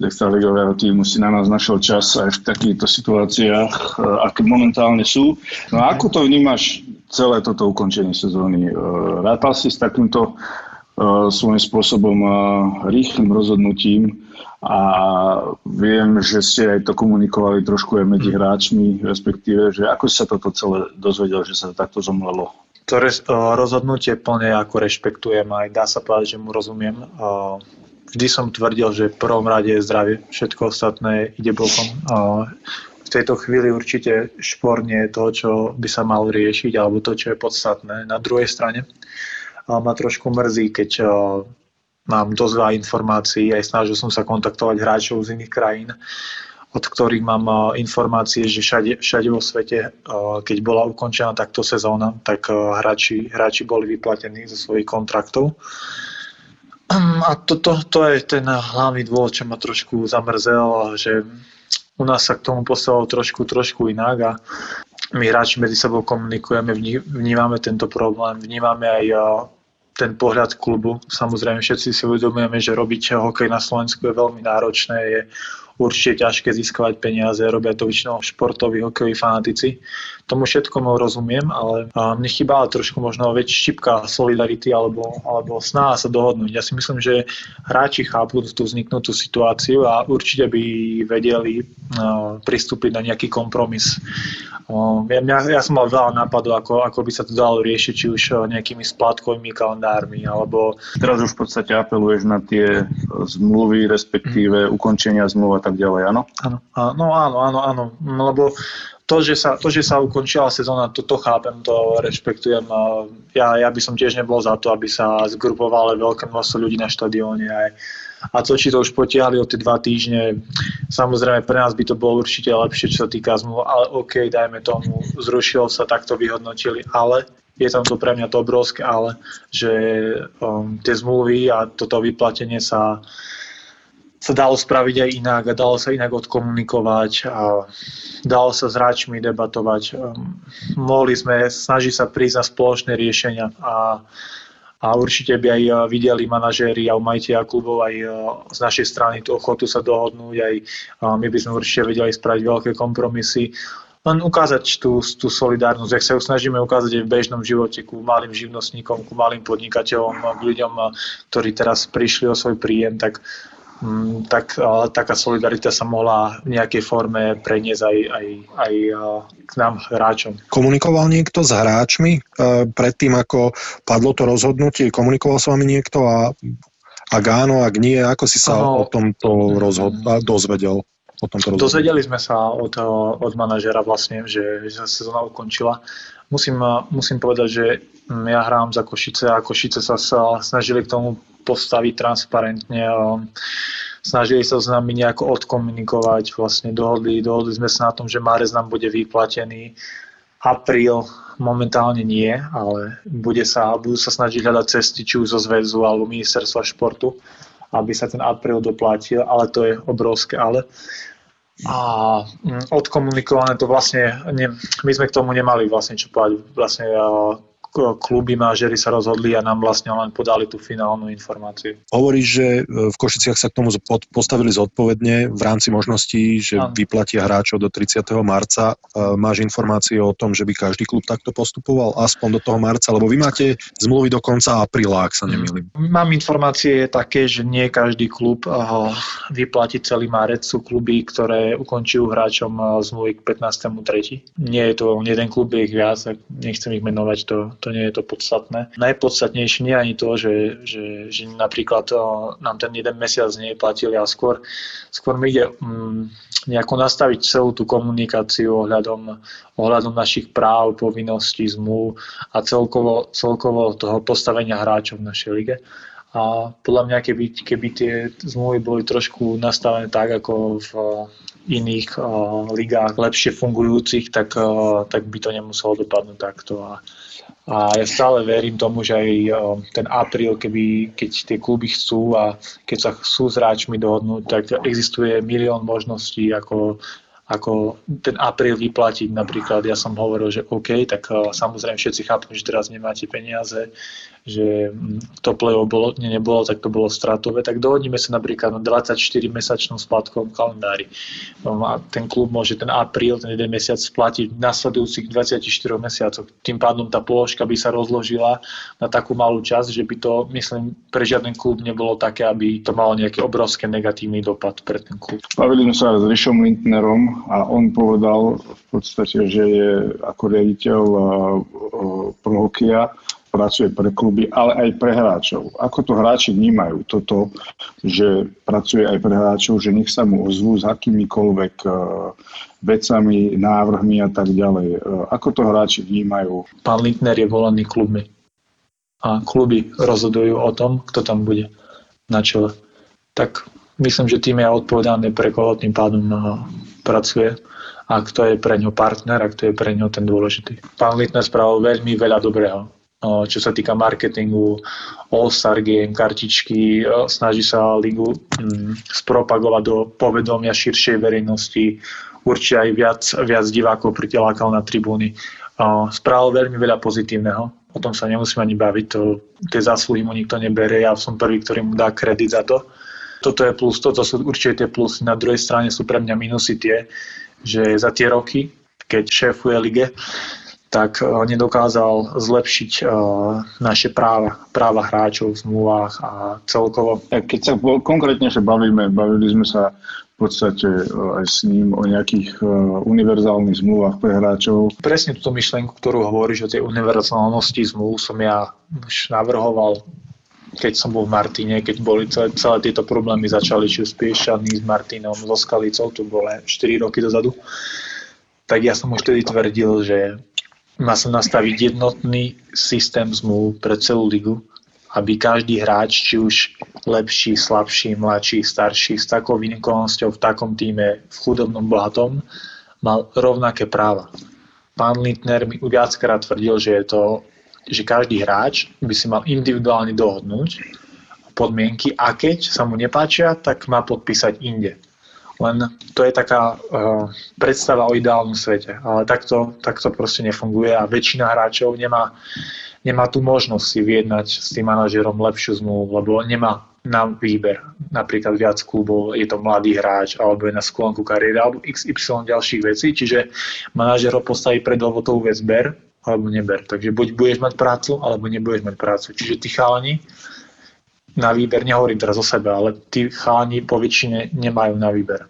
extraligového týmu si na nás našiel čas aj v takýchto situáciách, e, aké momentálne sú. No a ako to vnímaš celé toto ukončenie sezóny? E, rátal si s takýmto e, svojím spôsobom rýchlým rozhodnutím a viem, že ste aj to komunikovali trošku aj medzi hráčmi, respektíve, že ako si sa toto celé dozvedel, že sa to takto zomlelo? To rozhodnutie plne ako rešpektujem aj dá sa povedať, že mu rozumiem vždy som tvrdil, že v prvom rade je zdravie, všetko ostatné ide bokom. V tejto chvíli určite šport nie je to, čo by sa malo riešiť, alebo to, čo je podstatné. Na druhej strane ma trošku mrzí, keď mám dosť veľa informácií, aj snažil som sa kontaktovať hráčov z iných krajín, od ktorých mám informácie, že všade, všade vo svete, keď bola ukončená takto sezóna, tak hráči, hráči boli vyplatení zo svojich kontraktov. A to, to, to je ten hlavný dôvod, čo ma trošku zamrzel, že u nás sa k tomu postavilo trošku, trošku inak a my hráči medzi sebou komunikujeme, vnímame tento problém, vnímame aj ten pohľad klubu. Samozrejme všetci si uvedomujeme, že robiť hokej na Slovensku je veľmi náročné, je určite ťažké získavať peniaze, robia to väčšinou športoví, hokejoví fanatici. Tomu všetkomu rozumiem, ale mne chýba trošku možno väčšia šipka solidarity alebo, alebo snaha sa dohodnúť. Ja si myslím, že hráči chápu tú vzniknutú situáciu a určite by vedeli pristúpiť na nejaký kompromis. Ja, ja, som mal veľa nápadov, ako, ako by sa to dalo riešiť, či už nejakými splátkovými kalendármi, alebo... Teraz už v podstate apeluješ na tie zmluvy, respektíve ukončenia zmluv a ďalej, áno? Áno, áno, áno, áno, áno, lebo to, že sa, to, že sa ukončila sezóna, to, to chápem, to rešpektujem. Ja, ja by som tiež nebol za to, aby sa zgrupovali veľké množstvo ľudí na štadióne. Aj, a to, či to už potiahli o tie dva týždne, samozrejme pre nás by to bolo určite lepšie, čo sa týka zmluv, ale OK, dajme tomu, zrušilo sa, takto vyhodnotili, ale je tam to pre mňa to obrovské ale, že um, tie zmluvy a toto vyplatenie sa sa dalo spraviť aj inak a dalo sa inak odkomunikovať a dalo sa s hráčmi debatovať. Um, mohli sme snažiť sa prísť na spoločné riešenia a, a určite by aj videli manažéri a majiteľa klubov aj z našej strany tú ochotu sa dohodnúť, aj my by sme určite vedeli spraviť veľké kompromisy len ukázať tú, tú solidárnosť, ak sa ju snažíme ukázať aj v bežnom živote ku malým živnostníkom, ku malým podnikateľom, k ľuďom, ktorí teraz prišli o svoj príjem, tak tak taká solidarita sa mohla v nejakej forme preniesť aj, aj, aj k nám hráčom. Komunikoval niekto s hráčmi predtým, ako padlo to rozhodnutie? Komunikoval s vami niekto a ak áno, ak nie, ako si sa ano, o tomto rozhod- dozvedel? O tomto Dozvedeli sme sa od, od manažera vlastne, že, že sa sezóna ukončila. Musím, musím povedať, že ja hrám za Košice a Košice sa, sa snažili k tomu postaviť transparentne. Snažili sa s nami nejako odkomunikovať, vlastne dohodli, dohodli sme sa na tom, že Márez nám bude vyplatený. Apríl momentálne nie, ale bude sa, budú sa snažiť hľadať cesty či už zo zväzu alebo ministerstva športu, aby sa ten apríl doplatil, ale to je obrovské ale. A mm, odkomunikované to vlastne, ne, my sme k tomu nemali vlastne čo povedať. Vlastne kluby mážeri sa rozhodli a nám vlastne len podali tú finálnu informáciu. Hovoríš, že e, v Košiciach sa k tomu postavili zodpovedne v rámci možností, že ano. vyplatia hráčov do 30. marca. E, máš informácie o tom, že by každý klub takto postupoval aspoň do toho marca, lebo vy máte zmluvy do konca apríla, ak sa nemýlim. Mám informácie také, že nie každý klub e, vyplatí celý marec. Sú kluby, ktoré ukončujú hráčom zmluvy k 15.3. Nie je to jeden klub, je ich viac, nechcem ich menovať, to, to nie je to podstatné. Najpodstatnejšie nie je ani to, že, že, že napríklad nám ten jeden mesiac neplatili a skôr, skôr mi ide um, nejako nastaviť celú tú komunikáciu ohľadom, ohľadom našich práv, povinností, zmluv a celkovo, celkovo toho postavenia hráčov v našej lige. A podľa mňa, keby, keby tie zmluvy boli trošku nastavené tak, ako v iných uh, ligách lepšie fungujúcich, tak, uh, tak by to nemuselo dopadnúť takto. A, a ja stále verím tomu, že aj ten apríl, keby, keď tie kluby chcú a keď sa chcú s hráčmi dohodnúť, tak existuje milión možností, ako, ako ten apríl vyplatiť. Napríklad ja som hovoril, že OK, tak samozrejme všetci chápu, že teraz nemáte peniaze, že to play-off bolo, nie, nebolo, tak to bolo stratové, tak dohodneme sa napríklad na 24-mesačnom splatkovom kalendári. No a ten klub môže ten apríl, ten jeden mesiac splatiť v nasledujúcich 24 mesiacoch. Tým pádom tá položka by sa rozložila na takú malú časť, že by to, myslím, pre žiaden klub nebolo také, aby to malo nejaký obrovský negatívny dopad pre ten klub. Bavili sme sa s Rišom Lindnerom a on povedal v podstate, že je ako riaditeľ pro hokeja pracuje pre kluby, ale aj pre hráčov. Ako to hráči vnímajú toto, že pracuje aj pre hráčov, že nech sa mu ozvú s akýmikoľvek uh, vecami, návrhmi a tak ďalej. Uh, ako to hráči vnímajú? Pán Lindner je volaný klubmi a kluby rozhodujú o tom, kto tam bude na čele. Tak myslím, že tým je odpovedané, pre koho tým pádom uh, pracuje a kto je pre ňo partner a kto je pre ňo ten dôležitý. Pán Littner spravil veľmi veľa dobrého čo sa týka marketingu, All-Star Game, kartičky, snaží sa ligu mm, spropagovať do povedomia širšej verejnosti, určite aj viac, viac divákov pritelákal na tribúny. Spravil veľmi veľa pozitívneho, o tom sa nemusíme ani baviť, to, tie zásluhy mu nikto neberie, ja som prvý, ktorý mu dá kredit za to. toto je plus, toto sú určite tie plusy. Na druhej strane sú pre mňa minusy tie, že za tie roky, keď šéfuje lige, tak uh, nedokázal zlepšiť uh, naše práva, práva hráčov v zmluvách a celkovo. Keď sa konkrétne bavíme, bavili sme sa v podstate e, aj s ním o nejakých e, univerzálnych zmluvách pre hráčov. Presne túto myšlienku, ktorú hovoríš o tej univerzálnosti zmluv, som ja už navrhoval keď som bol v Martine, keď boli celé, celé tieto problémy začali, či s Piešany, s Martinom, so Skalicou, to bolo 4 roky dozadu, tak ja som už vtedy tvrdil, že má sa nastaviť jednotný systém zmluv pre celú ligu, aby každý hráč, či už lepší, slabší, mladší, starší, s takou výnimkovosťou v takom týme, v chudobnom, bohatom, mal rovnaké práva. Pán Lindner mi viackrát tvrdil, že je to, že každý hráč by si mal individuálne dohodnúť podmienky a keď sa mu nepáčia, tak má podpísať inde. Len to je taká uh, predstava o ideálnom svete, ale takto, takto proste nefunguje a väčšina hráčov nemá nemá tu možnosť si vyjednať s tým manažerom lepšiu zmluvu, lebo nemá na výber napríklad viac klubov, je to mladý hráč alebo je na sklonku kariéry alebo XY ďalších vecí, čiže manažer ho postaví pred hotovú vec ber alebo neber. Takže buď budeš mať prácu, alebo nebudeš mať prácu. Čiže tí chalani na výber, nehovorím teraz o sebe, ale tí chalani po väčšine nemajú na výber.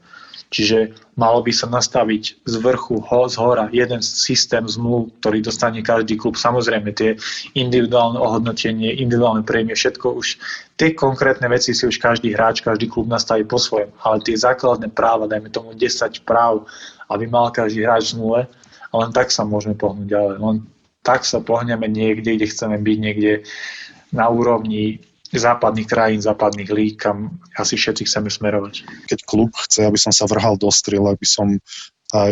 Čiže malo by sa nastaviť z vrchu, ho, z hora, jeden systém zmluv, ktorý dostane každý klub. Samozrejme, tie individuálne ohodnotenie, individuálne prémie, všetko už, tie konkrétne veci si už každý hráč, každý klub nastaví po svojom. Ale tie základné práva, dajme tomu 10 práv, aby mal každý hráč v zmluve, len tak sa môžeme pohnúť ďalej. Len tak sa pohneme niekde, kde chceme byť, niekde na úrovni západných krajín, západných líg, kam asi všetci chceme smerovať. Keď klub chce, aby som sa vrhal do strieľ, aby som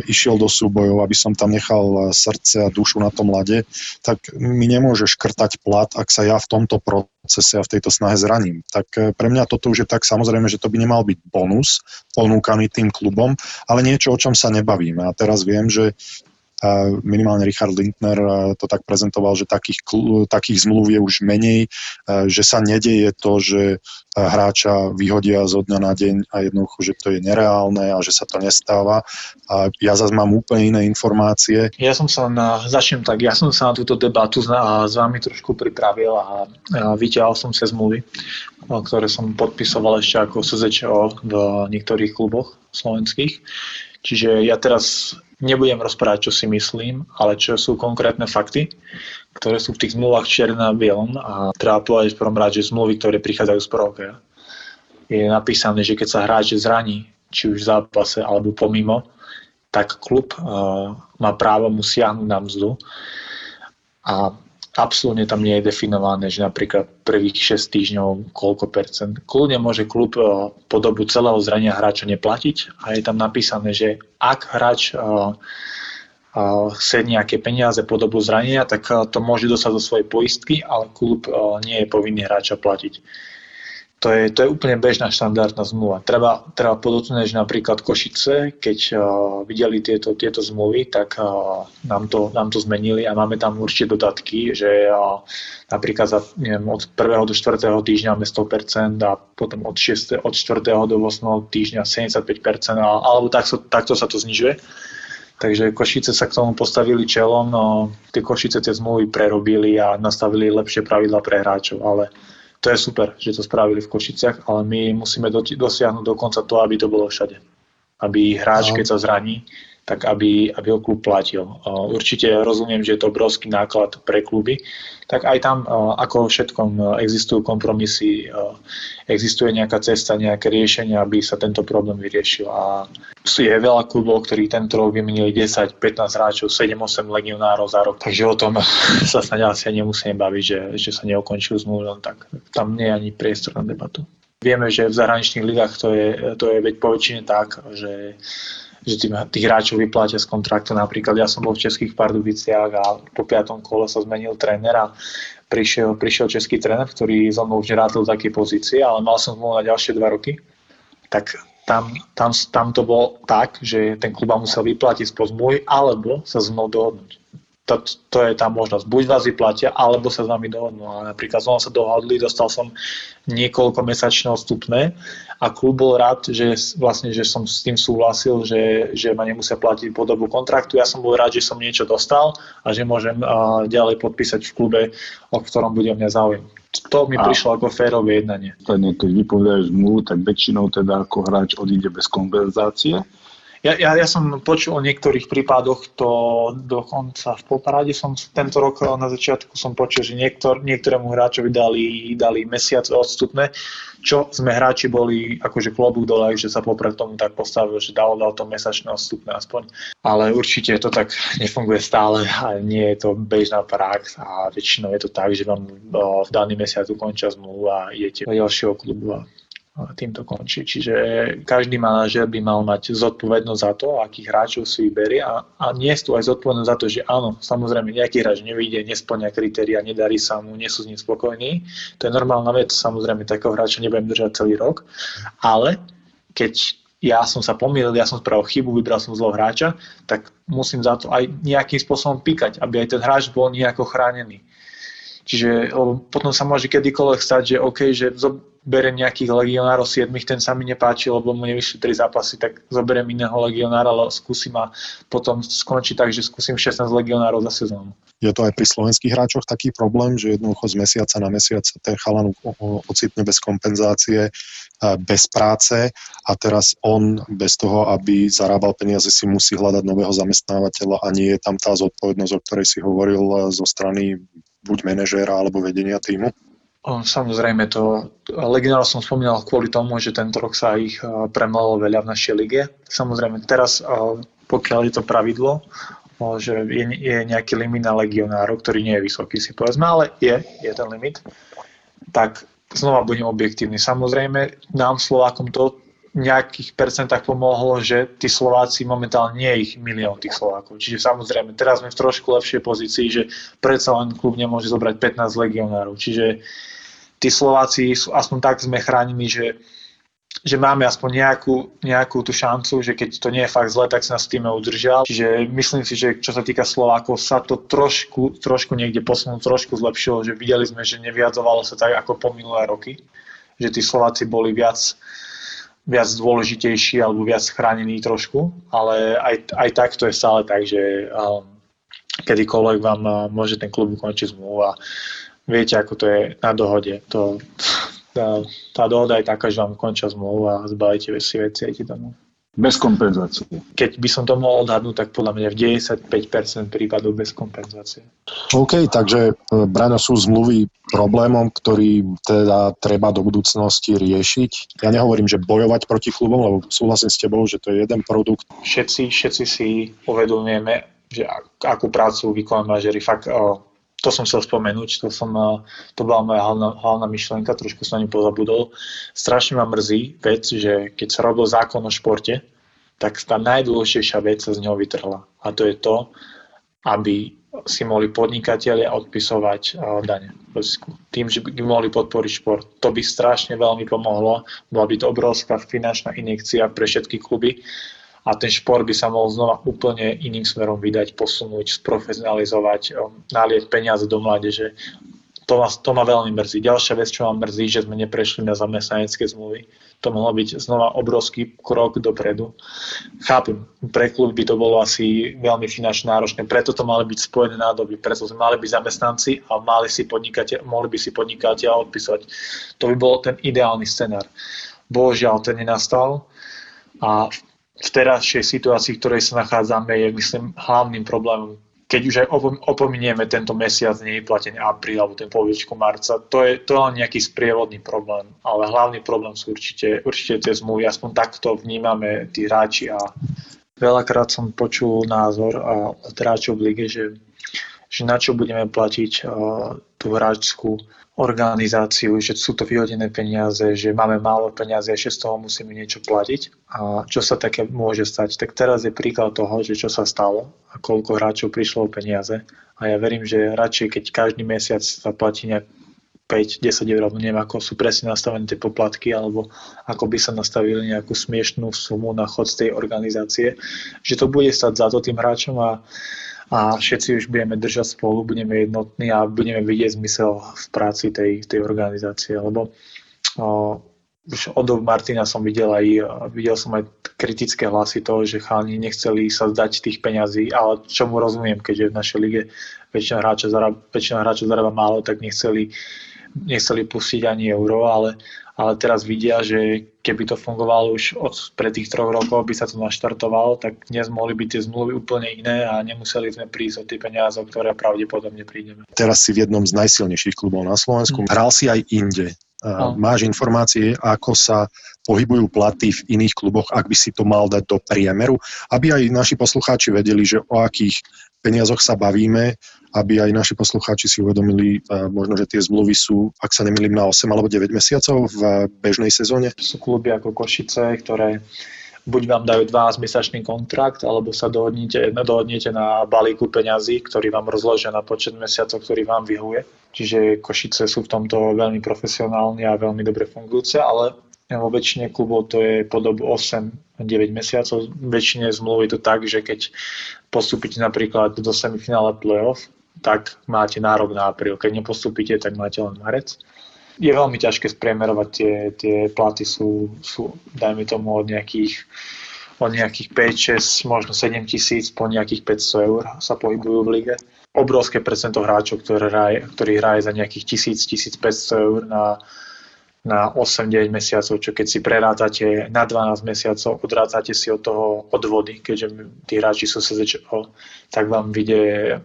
išiel do súbojov, aby som tam nechal srdce a dušu na tom lade, tak mi nemôže škrtať plat, ak sa ja v tomto procese a v tejto snahe zraním. Tak e, pre mňa toto už je tak samozrejme, že to by nemal byť bonus ponúkaný tým klubom, ale niečo, o čom sa nebavíme. A teraz viem, že minimálne Richard Lindner to tak prezentoval, že takých, takých zmluv je už menej, že sa nedeje to, že hráča vyhodia zo dňa na deň a jednoducho, že to je nereálne a že sa to nestáva. A ja zase mám úplne iné informácie. Ja som sa na, začnem tak, ja som sa na túto debatu s, vami trošku pripravil a, a vyťahol som sa zmluvy, ktoré som podpisoval ešte ako SZČO v niektorých kluboch slovenských. Čiže ja teraz nebudem rozprávať, čo si myslím, ale čo sú konkrétne fakty, ktoré sú v tých zmluvách čierne na bielom a treba povedať v prvom rád, že zmluvy, ktoré prichádzajú z prohokeja, je napísané, že keď sa hráč zraní, či už v zápase alebo pomimo, tak klub uh, má právo mu siahnuť na mzdu. A absolútne tam nie je definované, že napríklad prvých 6 týždňov koľko percent. Kľudne môže klub eh, po dobu celého zrania hráča neplatiť a je tam napísané, že ak hráč eh, eh, chce nejaké peniaze po dobu zranenia, tak to môže dostať do svojej poistky, ale klub nie je povinný hráča platiť. To je, to je úplne bežná štandardná zmluva. Treba, treba podotknúť, že napríklad Košice, keď uh, videli tieto, tieto zmluvy, tak uh, nám, to, nám to zmenili a máme tam určite dodatky, že uh, napríklad za, neviem, od 1. do 4. týždňa máme 100% a potom od, 6, od 4. do 8. týždňa 75%, a, alebo tak, takto sa to znižuje. Takže Košice sa k tomu postavili čelom, no tie Košice tie zmluvy prerobili a nastavili lepšie pravidla pre hráčov, ale to je super, že to spravili v Košiciach, ale my musíme dosiahnuť dokonca to, aby to bolo všade. Aby hráč, keď sa zraní, tak aby, aby ho klub platil. Určite rozumiem, že je to obrovský náklad pre kluby, tak aj tam, ako všetkom, existujú kompromisy, existuje nejaká cesta, nejaké riešenie, aby sa tento problém vyriešil. A je veľa klubov, ktorí tento rok vymenili 10, 15 hráčov, 7, 8 legionárov za rok, takže o tom (laughs) sa snáď asi nemusíme baviť, že, že sa neokončil zmluvu, tak tam nie je ani priestor na debatu. Vieme, že v zahraničných ligách to je, to je veď poväčšine tak, že tým, tých hráčov vyplatia z kontraktu. Napríklad ja som bol v Českých Pardubiciach a po piatom kole sa zmenil tréner a prišiel, prišiel český tréner, ktorý so mnou už nerátal v takej pozície, ale mal som zmluvu na ďalšie dva roky. Tak tam, tam, tam to bolo tak, že ten klub musel vyplatiť z zmluvy alebo sa mnou dohodnúť. To, to je tá možnosť. Buď vás vyplatia, alebo sa s vami dohodnú. Ale napríklad som sa dohodli, dostal som niekoľko mesačné odstupné a klub bol rád, že vlastne, že som s tým súhlasil, že, že ma nemusia platiť po dobu kontraktu. Ja som bol rád, že som niečo dostal a že môžem uh, ďalej podpísať v klube, o ktorom bude mňa záujem. To mi a prišlo ako férové jednanie. Keď vypovedajú zmluvu, tak väčšinou teda ako hráč odíde bez kompenzácie ja, ja, ja som počul o niektorých prípadoch, to dokonca v Poprade som tento rok na začiatku som počul, že niektor, niektorému hráčovi dali, dali mesiac odstupné, čo sme hráči boli akože klobúk dole, že sa Poprad tomu tak postavil, že dal, dal to mesačné odstupné aspoň. Ale určite to tak (laughs) nefunguje stále a nie je to bežná prax a väčšinou je to tak, že vám v daný mesiac ukončia zmluvu a idete do ďalšieho klubu a týmto končí. Čiže každý manažer by mal mať zodpovednosť za to, akých hráčov si vyberie a, a nie je tu aj zodpovednosť za to, že áno, samozrejme nejaký hráč nevyjde, nesplňa kritéria, nedarí sa mu, nie sú s ním spokojní. To je normálna vec, samozrejme takého hráča nebudem držať celý rok, ale keď ja som sa pomýlil, ja som spravil chybu, vybral som zlo hráča, tak musím za to aj nejakým spôsobom píkať, aby aj ten hráč bol nejako chránený. Čiže potom sa môže kedykoľvek stať, že OK, že berem nejakých legionárov 7, ten sa mi nepáči, lebo mu nevyšli 3 zápasy, tak zoberiem iného legionára, ale skúsim a potom skončí tak, že skúsim 16 legionárov za sezónu. Je to aj pri slovenských hráčoch taký problém, že jednoducho z mesiaca na mesiac ten chalan ocitne bez kompenzácie, bez práce a teraz on bez toho, aby zarábal peniaze, si musí hľadať nového zamestnávateľa a nie je tam tá zodpovednosť, o ktorej si hovoril zo strany buď manažéra alebo vedenia týmu? Samozrejme to, legionárov som spomínal kvôli tomu, že tento rok sa ich premalo veľa v našej lige. Samozrejme teraz, pokiaľ je to pravidlo, že je, je nejaký limit na legionárov, ktorý nie je vysoký, si povedzme, ale je, je ten limit, tak znova budem objektívny. Samozrejme, nám Slovákom to nejakých percentách pomohlo, že tí Slováci momentálne nie je ich milión tých Slovákov. Čiže samozrejme, teraz sme v trošku lepšej pozícii, že predsa len klub nemôže zobrať 15 legionárov. Čiže tí Slováci, sú, aspoň tak sme chránení, že, že máme aspoň nejakú, nejakú tú šancu, že keď to nie je fakt zle, tak sa nás v týme udržal. Čiže myslím si, že čo sa týka Slovákov, sa to trošku, trošku niekde posunul, trošku zlepšilo, že videli sme, že neviadzovalo sa tak ako po minulé roky, že tí Slováci boli viac viac dôležitejší alebo viac chránený trošku, ale aj, aj tak to je stále tak, že um, kedykoľvek vám uh, môže ten klub ukončiť zmluvu a viete, ako to je na dohode. To, (laughs) tá, tá dohoda je taká, že vám končia zmluvu a zbavíte si veci idete domov. Bez kompenzácie. Keď by som to mohol odhadnúť, tak podľa mňa v 95% prípadov bez kompenzácie. OK, takže e, Braňo sú zmluvy problémom, ktorý teda treba do budúcnosti riešiť. Ja nehovorím, že bojovať proti klubom, lebo súhlasím s tebou, že to je jeden produkt. Všetci, všetci si uvedomujeme, že akú prácu vykonávajú manažeri. Fakt, to som chcel spomenúť, to, som, to bola moja hlavná, hlavná myšlienka, trošku som na ňu pozabudol. Strašne ma mrzí vec, že keď sa robil zákon o športe, tak tá najdôležitejšia vec sa z neho vytrhla. A to je to, aby si mohli podnikatelia odpisovať dane. Tým, že by mohli podporiť šport. To by strašne veľmi pomohlo. Bola by to obrovská finančná injekcia pre všetky kluby a ten šport by sa mohol znova úplne iným smerom vydať, posunúť, sprofesionalizovať, um, nalieť peniaze do mládeže. To ma, to ma veľmi mrzí. Ďalšia vec, čo ma mrzí, že sme neprešli na zamestnanecké zmluvy. To mohlo byť znova obrovský krok dopredu. Chápem, pre klub by to bolo asi veľmi finančne náročné, preto to mali byť spojené nádoby, preto sme mali byť zamestnanci a mali si mohli by si podnikateľ odpísať. To by bol ten ideálny scenár. Bohužiaľ, ten nenastal a v terajšej situácii, v ktorej sa nachádzame, je, myslím, hlavným problémom. Keď už aj opominieme tento mesiac nevyplatenie apríl alebo ten polovičku marca, to je, to je len nejaký sprievodný problém, ale hlavný problém sú určite, určite tie zmluvy, aspoň takto vnímame tí hráči a veľakrát som počul názor od hráčov v lige, že, že na čo budeme platiť uh, tú hráčskú organizáciu, že sú to vyhodené peniaze, že máme málo peniaze a z toho musíme niečo platiť. A čo sa také môže stať? Tak teraz je príklad toho, že čo sa stalo a koľko hráčov prišlo o peniaze. A ja verím, že radšej, keď každý mesiac sa platí nejak 5-10 eur, alebo neviem, ako sú presne nastavené tie poplatky, alebo ako by sa nastavili nejakú smiešnú sumu na chod z tej organizácie, že to bude stať za to tým hráčom a a všetci už budeme držať spolu, budeme jednotní a budeme vidieť zmysel v práci tej, tej organizácie, lebo o, už od Martina som videl aj, videl som aj kritické hlasy toho, že chalani nechceli sa zdať tých peňazí, ale čo mu rozumiem, keďže v našej lige väčšina hráčov zarába, väčšina hráčov zarába málo, tak nechceli, nechceli pustiť ani euro, ale, ale teraz vidia, že keby to fungovalo už od pre tých troch rokov, by sa to naštartovalo, tak dnes mohli byť tie zmluvy úplne iné a nemuseli sme prísť o tie peniaze, o ktoré pravdepodobne prídeme. Teraz si v jednom z najsilnejších klubov na Slovensku. Hm. Hral si aj inde. No. Máš informácie, ako sa pohybujú platy v iných kluboch, ak by si to mal dať do priemeru, aby aj naši poslucháči vedeli, že o akých peniazoch sa bavíme, aby aj naši poslucháči si uvedomili, možno, že tie zmluvy sú, ak sa nemýlim, na 8 alebo 9 mesiacov v bežnej sezóne. Sú kluby ako Košice, ktoré buď vám dajú 12-mesačný kontrakt, alebo sa dohodnete, dohodnete na balíku peňazí, ktorý vám rozložia na počet mesiacov, ktorý vám vyhovuje. Čiže Košice sú v tomto veľmi profesionálni a veľmi dobre fungujúce, ale vo väčšine klubov to je po dobu 8-9 mesiacov. Väčšine zmluvy to tak, že keď postúpite napríklad do semifinále playoff, tak máte nárok na apríl. Keď nepostúpite, tak máte len marec je veľmi ťažké spriemerovať tie, tie platy sú, sú, dajme tomu, od nejakých od nejakých 5, 6, možno 7 tisíc po nejakých 500 eur sa pohybujú v lige. Obrovské percento hráčov, ktorí hraje za nejakých 1000, 1500 eur na, na 8-9 mesiacov, čo keď si prerátate na 12 mesiacov, odrátate si od toho odvody, keďže tí hráči sú SZČO, tak vám vyjde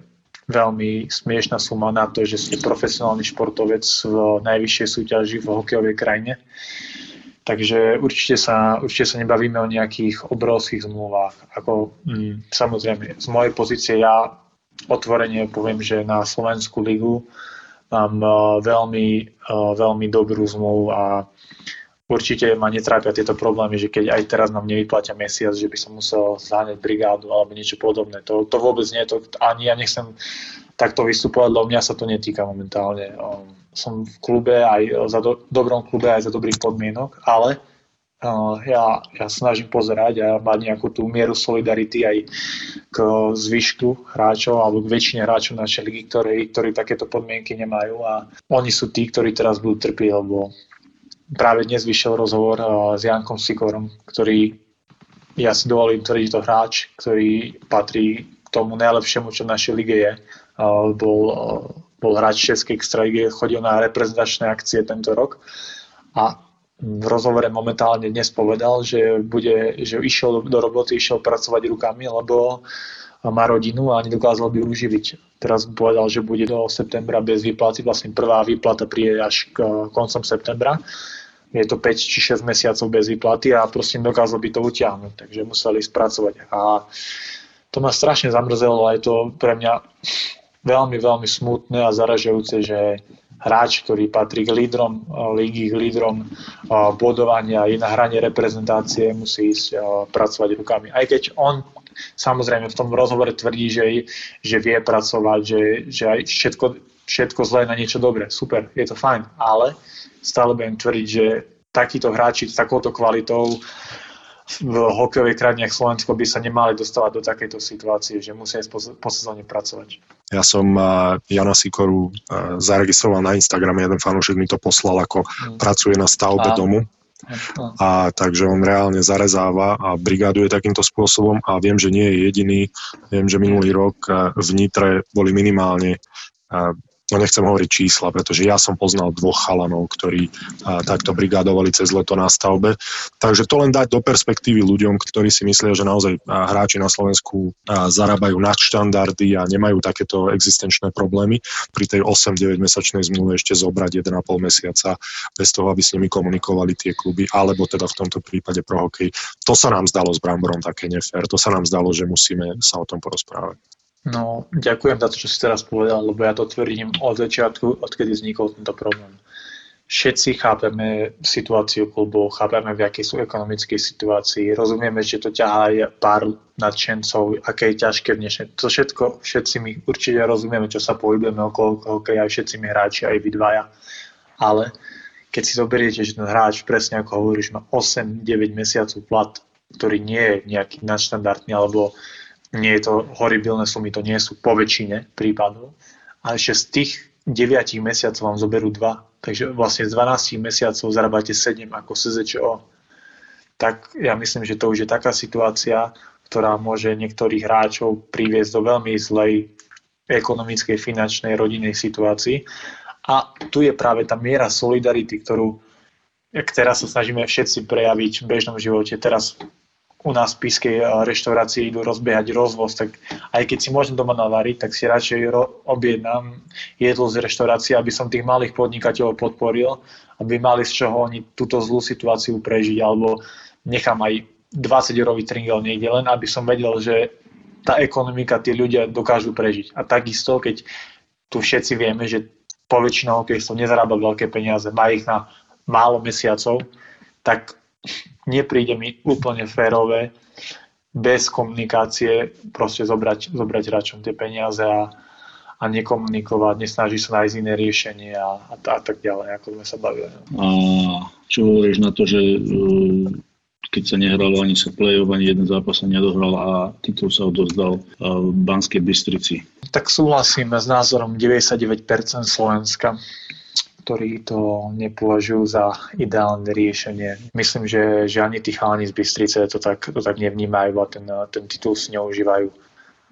veľmi smiešná suma na to, že ste profesionálny športovec v najvyššej súťaži v hokejovej krajine. Takže určite sa, určite sa nebavíme o nejakých obrovských zmluvách. Ako, mm, samozrejme, z mojej pozície ja otvorene poviem, že na Slovenskú ligu mám uh, veľmi, uh, veľmi dobrú zmluvu a určite ma netrápia tieto problémy, že keď aj teraz nám nevyplatia mesiac, že by som musel zháňať brigádu alebo niečo podobné. To, to vôbec nie, to ani ja nechcem takto vystupovať, lebo mňa sa to netýka momentálne. Som v klube aj za do, dobrom klube, aj za dobrých podmienok, ale ja, ja snažím pozerať a mať nejakú tú mieru solidarity aj k zvyšku hráčov alebo k väčšine hráčov našej ligy, ktorí, ktorí takéto podmienky nemajú a oni sú tí, ktorí teraz budú trpieť, lebo práve dnes vyšiel rozhovor s Jankom Sikorom, ktorý, ja si dovolím tvrdiť, to hráč, ktorý patrí tomu najlepšiemu, čo v našej lige je. Bol, bol hráč Českej extraligy, chodil na reprezentačné akcie tento rok a v rozhovore momentálne dnes povedal, že, bude, že išiel do, roboty, išiel pracovať rukami, lebo má rodinu a nedokázal by uživiť. Teraz povedal, že bude do septembra bez výplaty, vlastne prvá výplata príde až k koncom septembra je to 5 či 6 mesiacov bez výplaty a proste dokázal by to utiahnuť, takže museli spracovať. A to ma strašne zamrzelo a je to pre mňa veľmi, veľmi smutné a zaražajúce, že hráč, ktorý patrí k lídrom lígy, k lídrom bodovania, je na hrane reprezentácie, musí ísť pracovať rukami. Aj keď on samozrejme v tom rozhovore tvrdí, že, že vie pracovať, že, že aj všetko, všetko zlé na niečo dobré. Super, je to fajn, ale stále budem tvrdiť, že takíto hráči s takouto kvalitou v hokejovej krajine Slovensko by sa nemali dostávať do takejto situácie, že musia ísť po, sezóne pracovať. Ja som Jana Sikoru zaregistroval na Instagrame, jeden fanúšik mi to poslal, ako hmm. pracuje na stavbe a. domu. A takže on reálne zarezáva a brigáduje takýmto spôsobom a viem, že nie je jediný. Viem, že minulý rok v Nitre boli minimálne no nechcem hovoriť čísla, pretože ja som poznal dvoch chalanov, ktorí a, takto brigádovali cez leto na stavbe. Takže to len dať do perspektívy ľuďom, ktorí si myslia, že naozaj hráči na Slovensku a, zarábajú nad štandardy a nemajú takéto existenčné problémy. Pri tej 8-9 mesačnej zmluve ešte zobrať 1,5 mesiaca bez toho, aby s nimi komunikovali tie kluby, alebo teda v tomto prípade pro hokej. To sa nám zdalo s Bramborom také nefér. To sa nám zdalo, že musíme sa o tom porozprávať. No, ďakujem za to, čo si teraz povedal, lebo ja to tvrdím od začiatku, odkedy vznikol tento problém. Všetci chápeme situáciu klubu, chápeme, v akej sú ekonomickej situácii, rozumieme, že to ťahá pár nadšencov, aké je ťažké v dnešnej. To všetko, všetci my určite rozumieme, čo sa pohybujeme okolo hokeja, aj všetci my hráči, aj vy dvaja. Ale keď si zoberiete, že ten hráč, presne ako hovoríš, má 8-9 mesiacov plat, ktorý nie je nejaký nadštandardný, alebo nie je to horibilné sumy, to nie sú po väčšine prípadov. A ešte z tých 9 mesiacov vám zoberú 2. Takže vlastne z 12 mesiacov zarábate 7 ako SZČO. Tak ja myslím, že to už je taká situácia, ktorá môže niektorých hráčov priviesť do veľmi zlej ekonomickej, finančnej, rodinnej situácii. A tu je práve tá miera solidarity, ktorú teraz sa snažíme všetci prejaviť v bežnom živote. Teraz u nás v pískej eh, reštaurácii idú rozbiehať rozvoz, tak aj keď si môžem doma navariť, tak si radšej objednám jedlo z reštaurácie, aby som tých malých podnikateľov podporil, aby mali z čoho oni túto zlú situáciu prežiť, alebo nechám aj 20 eurový tringel niekde, len aby som vedel, že tá ekonomika, tí ľudia dokážu prežiť. A takisto, keď tu všetci vieme, že poväčšina hokejistov nezarába veľké peniaze, má ich na málo mesiacov, tak nepríde mi úplne férové bez komunikácie proste zobrať, zobrať hráčom tie peniaze a, a nekomunikovať, nesnaží sa nájsť iné riešenie a, a, a tak ďalej, ako sme sa bavili. No. A čo hovoríš na to, že uh, keď sa nehralo ani sa play-off, ani jeden zápas sa nedohral a titul sa odozdal uh, v Banskej Bystrici? Tak súhlasím s názorom 99% Slovenska ktorí to nepovažujú za ideálne riešenie. Myslím, že, že ani tí chalani z Bystrice to tak, to tak nevnímajú a ten, ten titul si neužívajú.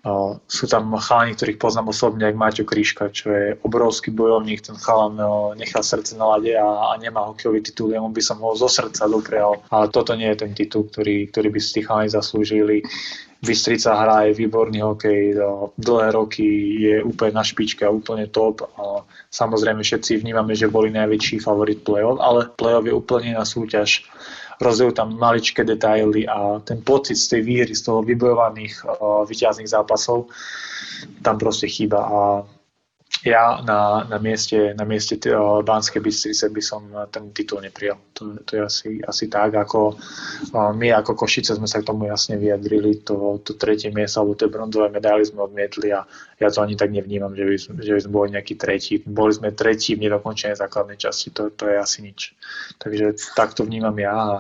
Uh, sú tam chalani, ktorých poznám osobne, ako Maťo Kríška, čo je obrovský bojovník, ten chalan uh, nechal srdce na lade a, a nemá hokejový titul, ja by som ho zo srdca doprial, ale toto nie je ten titul, ktorý, ktorý by si tí chalani zaslúžili. Bystrica hrá je výborný hokej, uh, dlhé roky je úplne na špičke úplne top. A samozrejme všetci vnímame, že boli najväčší favorit play-off, ale play-off je úplne na súťaž rozdejú tam maličké detaily a ten pocit z tej výhry, z toho vybojovaných uh, vyťazných zápasov tam proste chýba a ja na, na mieste, na mieste uh, Banskej Bystrice by som ten titul neprijal. To, to je asi, asi tak, ako my ako Košice sme sa k tomu jasne vyjadrili, to, to tretie miesto alebo tie bronzové medaily sme odmietli a ja to ani tak nevnímam, že by, že by sme boli nejaký tretí. Boli sme tretí v nedokončenej základnej časti, to, to je asi nič. Takže tak to vnímam ja a,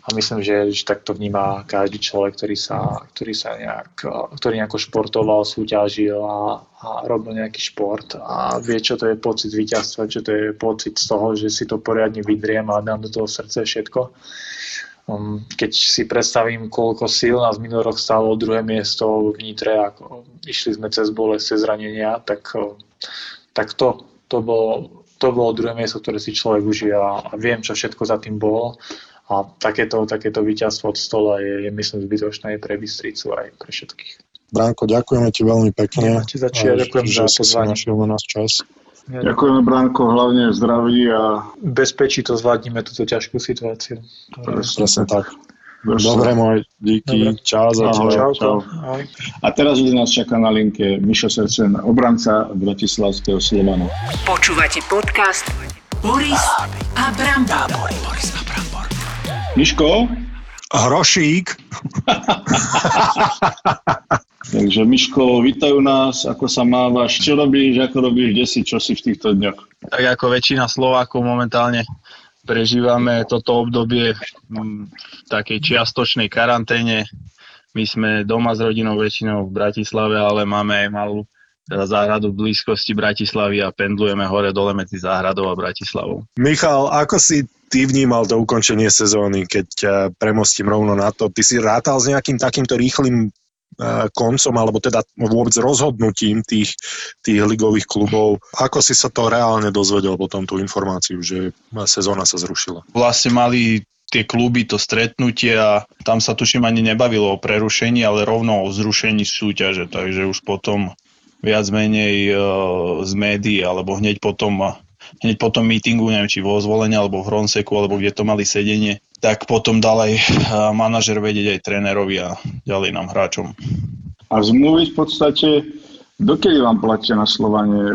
a myslím, že, že tak to vníma každý človek, ktorý sa, ktorý sa nejak, ktorý nejako športoval, súťažil a, a robil nejaký šport a vie, čo to je pocit víťazstva, čo to je pocit z toho, že si to poriadne vydriem a dám do toho srdce všetko. Um, keď si predstavím, koľko síl nás minulý rok stalo druhé miesto v Nitre, ako išli sme cez bolesť, cez zranenia, tak, tak to, to, bolo, to bolo druhé miesto, ktoré si človek užije a viem, čo všetko za tým bolo. A takéto, takéto víťazstvo od stola je, je myslím, zbytočné aj pre Bystricu, aj pre všetkých. Bránko, ďakujeme ti veľmi pekne. Máte začiať, ďakujem že za pozvanie. si našiel na nás čas. Ja Ďakujeme, Bránko, hlavne zdraví a... Bezpečí to zvládnime túto ťažkú situáciu. Presne tak. Dobre, môj, díky, Dobre. čau za Ahoj. čau. čau. Ahoj. A teraz už nás čaká na linke Mišo Sercen, obranca Bratislavského Slovana. Počúvate podcast Boris a Brambor. Miško? Hrošík, (laughs) Takže Miško, vítajú nás, ako sa mávaš, čo robíš, ako robíš, kde si, čo si v týchto dňoch? tak ako väčšina Slovákov momentálne prežívame toto obdobie v takej čiastočnej karanténe. My sme doma s rodinou väčšinou v Bratislave, ale máme aj malú teda záhradu v blízkosti Bratislavy a pendlujeme hore dole medzi záhradou a Bratislavou. Michal, ako si ty vnímal to ukončenie sezóny, keď ťa premostím rovno na to? Ty si rátal s nejakým takýmto rýchlým eh, koncom, alebo teda vôbec rozhodnutím tých, tých ligových klubov. Ako si sa to reálne dozvedel potom tú informáciu, že sezóna sa zrušila? Vlastne mali tie kluby to stretnutie a tam sa tuším ani nebavilo o prerušení, ale rovno o zrušení súťaže, takže už potom viac menej e, z médií alebo hneď potom hneď po tom mítingu, neviem či vo zvolení alebo v Hronseku, alebo kde to mali sedenie, tak potom dal aj e, manažer vedieť aj trénerovi a ďalej nám hráčom. A zmluvy v podstate, dokedy vám platia na Slovane, e,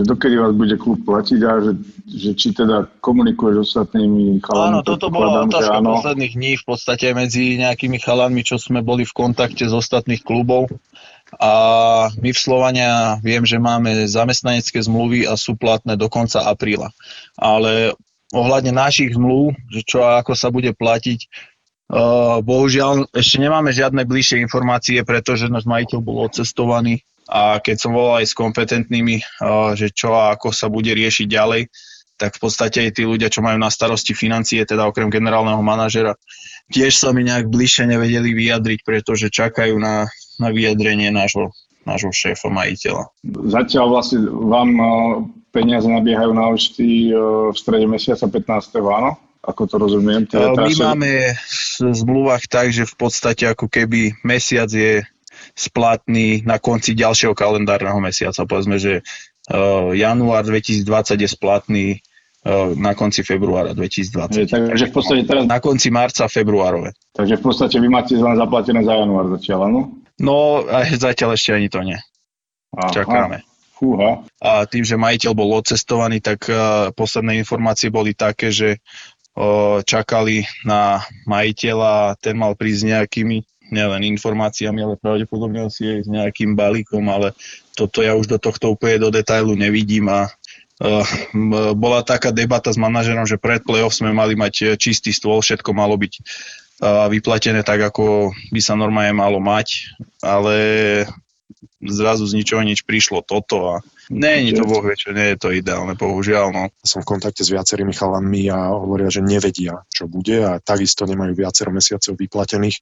že dokedy vás bude klub platiť a že, že či teda komunikuješ s ostatnými chalami? Áno, toto bola otázka áno. posledných dní v podstate medzi nejakými chalanmi, čo sme boli v kontakte z ostatných klubov. A my v Slovania viem, že máme zamestnanecké zmluvy a sú platné do konca apríla. Ale ohľadne našich zmluv, že čo a ako sa bude platiť, Uh, bohužiaľ, ešte nemáme žiadne bližšie informácie, pretože náš majiteľ bol odcestovaný a keď som volal aj s kompetentnými, uh, že čo a ako sa bude riešiť ďalej, tak v podstate aj tí ľudia, čo majú na starosti financie, teda okrem generálneho manažera, tiež sa mi nejak bližšie nevedeli vyjadriť, pretože čakajú na, na vyjadrenie nášho, nášho šéfa majiteľa. Zatiaľ vlastne vám uh, peniaze nabiehajú na účty uh, v strede mesiaca 15. áno? ako to rozumiem. Teda My sa... máme v zmluvách tak, že v podstate ako keby mesiac je splatný na konci ďalšieho kalendárneho mesiaca. Povedzme, že január 2020 je splatný na konci februára 2020. Je, takže v podstate teraz... Na konci marca, februárove. Takže v podstate vy máte len zaplatené za január zatiaľ, áno? No, zatiaľ ešte ani to nie. Aha. Čakáme. Fúha. A tým, že majiteľ bol odcestovaný, tak uh, posledné informácie boli také, že čakali na majiteľa, ten mal prísť nejakými nielen informáciami, ale pravdepodobne si aj s nejakým balíkom, ale toto ja už do tohto úplne do detailu nevidím a Uh, bola taká debata s manažerom, že pred playoff sme mali mať čistý stôl, všetko malo byť uh, vyplatené tak, ako by sa normálne malo mať, ale zrazu z ničoho nič prišlo toto a nie je to boh vie, čo nie je to ideálne, bohužiaľ. No. Som v kontakte s viacerými chalanmi a hovoria, že nevedia, čo bude a takisto nemajú viacero mesiacov vyplatených.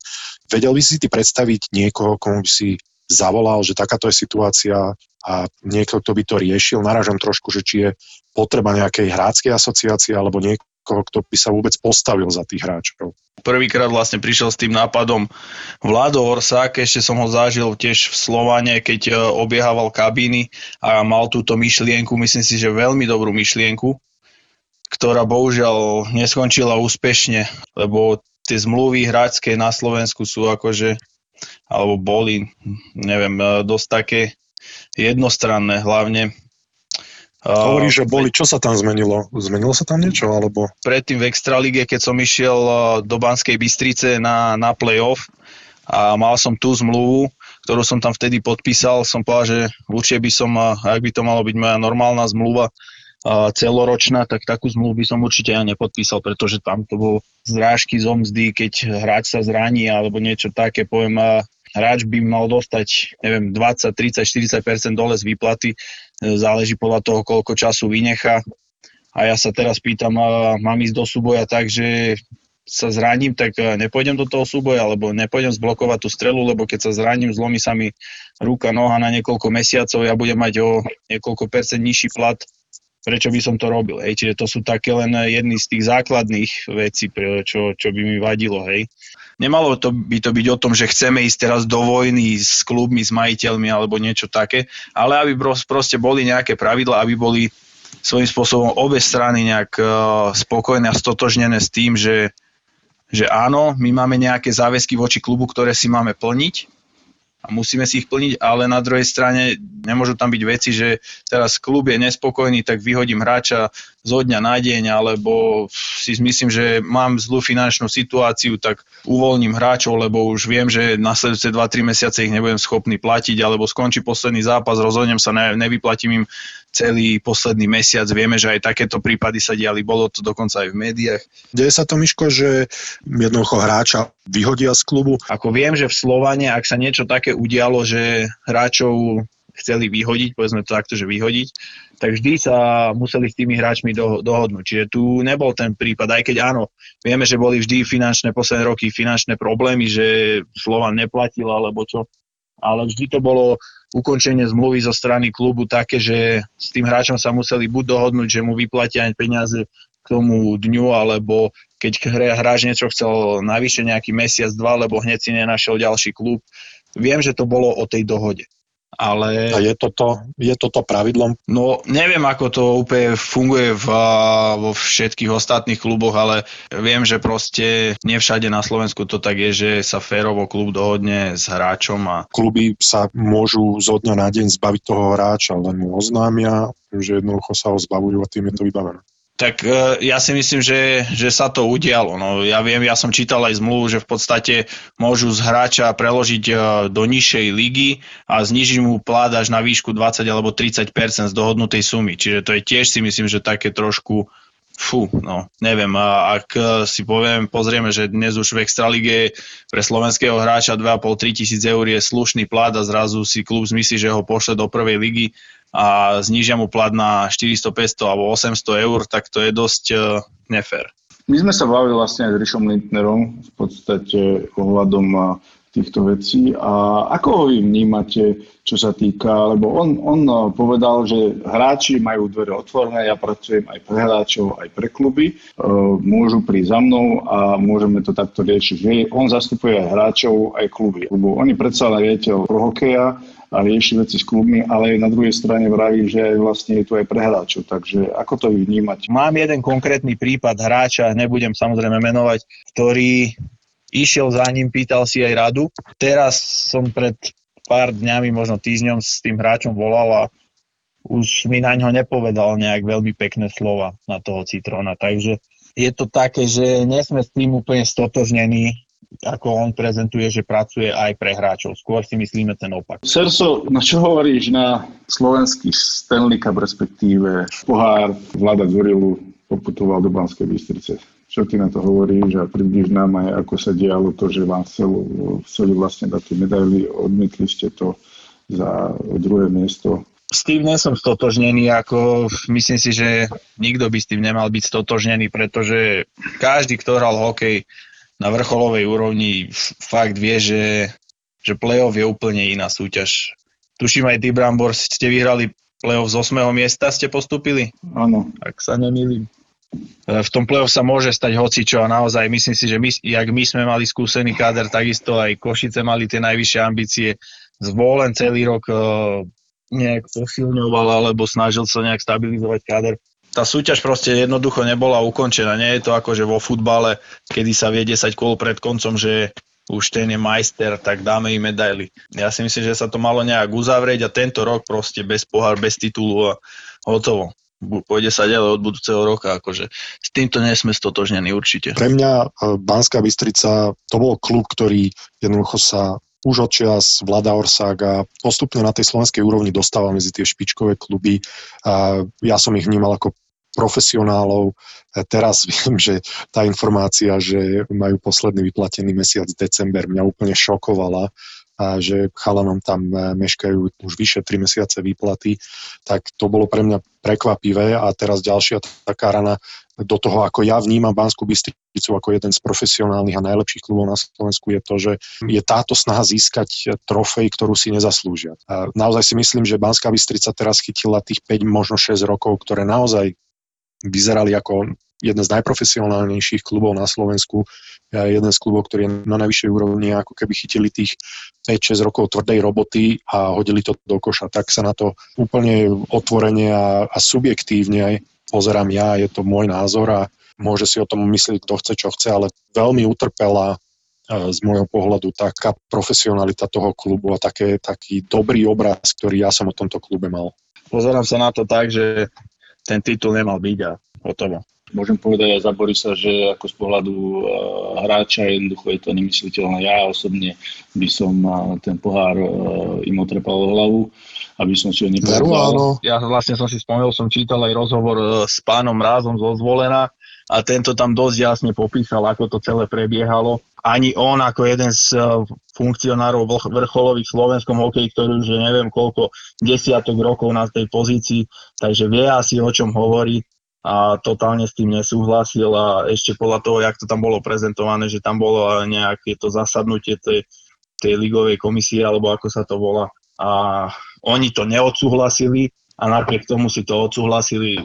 Vedel by si ty predstaviť niekoho, komu by si zavolal, že takáto je situácia a niekto, kto by to riešil. Narážam trošku, že či je potreba nejakej hráckej asociácie alebo niek- niekoho, kto by sa vôbec postavil za tých hráčov. Prvýkrát vlastne prišiel s tým nápadom Vlado Orsák, ešte som ho zažil tiež v Slovane, keď e, obiehával kabíny a mal túto myšlienku, myslím si, že veľmi dobrú myšlienku, ktorá bohužiaľ neskončila úspešne, lebo tie zmluvy hráčské na Slovensku sú akože, alebo boli, neviem, e, dosť také jednostranné, hlavne Hovorí, že boli, čo sa tam zmenilo? Zmenilo sa tam niečo? Alebo... Predtým v Extralíge, keď som išiel do Banskej Bystrice na, na playoff a mal som tú zmluvu, ktorú som tam vtedy podpísal, som povedal, že určite by som, ak by to malo byť moja normálna zmluva, celoročná, tak takú zmluvu by som určite ja nepodpísal, pretože tam to bolo zrážky zo mzdy, keď hráč sa zraní alebo niečo také, poviem, hráč by mal dostať, neviem, 20, 30, 40% dole z výplaty, záleží podľa toho, koľko času vynecha. A ja sa teraz pýtam, mám ísť do súboja tak, že sa zraním, tak nepôjdem do toho súboja, alebo nepôjdem zblokovať tú strelu, lebo keď sa zraním, zlomí sa mi ruka, noha na niekoľko mesiacov, ja budem mať o niekoľko percent nižší plat, prečo by som to robil, hej. Čiže to sú také len jedny z tých základných vecí, čo, čo by mi vadilo, hej. Nemalo to by to byť o tom, že chceme ísť teraz do vojny s klubmi, s majiteľmi alebo niečo také, ale aby proste boli nejaké pravidla, aby boli svojím spôsobom obe strany nejak uh, spokojné a stotožnené s tým, že, že áno, my máme nejaké záväzky voči klubu, ktoré si máme plniť a musíme si ich plniť, ale na druhej strane nemôžu tam byť veci, že teraz klub je nespokojný, tak vyhodím hráča zo dňa na deň, alebo si myslím, že mám zlú finančnú situáciu, tak uvoľním hráčov, lebo už viem, že nasledujúce 2-3 mesiace ich nebudem schopný platiť, alebo skončí posledný zápas, rozhodnem sa, ne, nevyplatím im celý posledný mesiac. Vieme, že aj takéto prípady sa diali, bolo to dokonca aj v médiách. Deje sa to, Miško, že jednoducho hráča vyhodia z klubu? Ako viem, že v Slovane, ak sa niečo také udialo, že hráčov chceli vyhodiť, povedzme to takto, že vyhodiť, tak vždy sa museli s tými hráčmi do, dohodnúť. Čiže tu nebol ten prípad, aj keď áno, vieme, že boli vždy finančné, posledné roky finančné problémy, že Slovan neplatil alebo čo, ale vždy to bolo ukončenie zmluvy zo strany klubu také, že s tým hráčom sa museli buď dohodnúť, že mu vyplatia peniaze k tomu dňu, alebo keď hráč niečo chcel navyše nejaký mesiac, dva, lebo hneď si nenašiel ďalší klub. Viem, že to bolo o tej dohode ale... A je toto, je toto pravidlom? No, neviem, ako to úplne funguje v, vo všetkých ostatných kluboch, ale viem, že proste nevšade na Slovensku to tak je, že sa férovo klub dohodne s hráčom. A... Kluby sa môžu zo dňa na deň zbaviť toho hráča, len mu oznámia, že jednoducho sa ho zbavujú a tým je to vybavené. Tak e, ja si myslím, že, že sa to udialo. No, ja viem, ja som čítal aj zmluvu, že v podstate môžu z hráča preložiť e, do nižšej ligy a znižiť mu plát až na výšku 20 alebo 30% z dohodnutej sumy. Čiže to je tiež si myslím, že také trošku fú, no, neviem, ak e, si poviem, pozrieme, že dnes už v Extralige pre slovenského hráča 2,5-3 tisíc eur je slušný plat a zrazu si klub zmyslí, že ho pošle do prvej ligy a znížia mu plat na 400, 500 alebo 800 eur, tak to je dosť uh, nefér. My sme sa bavili vlastne aj s Rišom Lindnerom v podstate ohľadom týchto vecí a ako ho vy vnímate, čo sa týka, lebo on, on eh, povedal, že hráči majú dvere otvorené, ja pracujem aj pre hráčov, aj pre kluby, e, môžu prísť za mnou a môžeme to takto riešiť. On zastupuje aj hráčov, aj kluby, lebo oni predsa len riaditeľ pro hokeja a rieši veci s klubmi, ale na druhej strane vraví, že vlastne je tu aj pre. Takže ako to vnímať? Mám jeden konkrétny prípad hráča, nebudem samozrejme menovať, ktorý išiel za ním, pýtal si aj radu. Teraz som pred pár dňami, možno týždňom s tým hráčom volal a už mi na ňo nepovedal nejak veľmi pekné slova na toho Citrona. Takže je to také, že nie sme s tým úplne stotožnení, ako on prezentuje, že pracuje aj pre hráčov. Skôr si myslíme ten opak. Serso, na čo hovoríš na slovenský Stanley Cup, respektíve pohár Vlada Zurilu poputoval do Banskej Bystrice? čo ty na to hovoríš a približ nám aj, ako sa dialo to, že vám chceli vlastne dať tú medaily, odmietli ste to za druhé miesto. S tým nie som stotožnený, ako myslím si, že nikto by s tým nemal byť stotožnený, pretože každý, kto hral hokej na vrcholovej úrovni, fakt vie, že, že playoff je úplne iná súťaž. Tuším aj ty, Brambor, ste vyhrali playoff z 8. miesta, ste postupili? Áno. Ak sa nemýlim. E, v tom play-off sa môže stať hocičo a naozaj myslím si, že my, jak my sme mali skúsený káder, takisto aj Košice mali tie najvyššie ambície. Zvolen celý rok uh, nejak posilňoval alebo snažil sa nejak stabilizovať káder. Tá súťaž proste jednoducho nebola ukončená. Nie je to ako, že vo futbale, kedy sa vie 10 kôl pred koncom, že už ten je majster, tak dáme im medaily. Ja si myslím, že sa to malo nejak uzavrieť a tento rok proste bez pohár, bez titulu a hotovo pôjde sa ďalej od budúceho roka. Akože s týmto nie sme stotožnení určite. Pre mňa e, Banská Bystrica to bol klub, ktorý jednoducho sa už od čias Vlada Orsága postupne na tej slovenskej úrovni dostáva medzi tie špičkové kluby. Ja som ich vnímal ako profesionálov. Teraz (laughs) viem, že tá informácia, že majú posledný vyplatený mesiac december, mňa úplne šokovala a že chalanom tam e, meškajú už vyše 3 mesiace výplaty, tak to bolo pre mňa prekvapivé a teraz ďalšia taká rana do toho, ako ja vnímam Banskú Bystricu ako jeden z profesionálnych a najlepších klubov na Slovensku, je to, že je táto snaha získať trofej, ktorú si nezaslúžia. A naozaj si myslím, že Banská Bystrica teraz chytila tých 5, možno 6 rokov, ktoré naozaj vyzerali ako jeden z najprofesionálnejších klubov na Slovensku, jeden z klubov, ktorý je na najvyššej úrovni, ako keby chytili tých 5-6 rokov tvrdej roboty a hodili to do koša. Tak sa na to úplne otvorene a, a subjektívne aj pozerám ja, je to môj názor a môže si o tom myslieť, kto chce, čo chce, ale veľmi utrpela e, z môjho pohľadu taká profesionalita toho klubu a také, taký dobrý obraz, ktorý ja som o tomto klube mal. Pozerám sa na to tak, že ten titul nemal byť a hotovo môžem povedať aj za Borisa, že ako z pohľadu uh, hráča jednoducho je to nemysliteľné. Ja osobne by som uh, ten pohár uh, im otrepal o hlavu, aby som si ho nepovedal. Ja vlastne som si spomenul, som čítal aj rozhovor s pánom Rázom zo Zvolena a tento tam dosť jasne popísal, ako to celé prebiehalo. Ani on ako jeden z funkcionárov vrcholových v slovenskom hokeji, ktorý už neviem koľko desiatok rokov na tej pozícii, takže vie asi o čom hovorí a totálne s tým nesúhlasil a ešte podľa toho, jak to tam bolo prezentované, že tam bolo nejaké to zasadnutie tej, tej ligovej komisie, alebo ako sa to volá. A oni to neodsúhlasili a napriek tomu si to odsúhlasili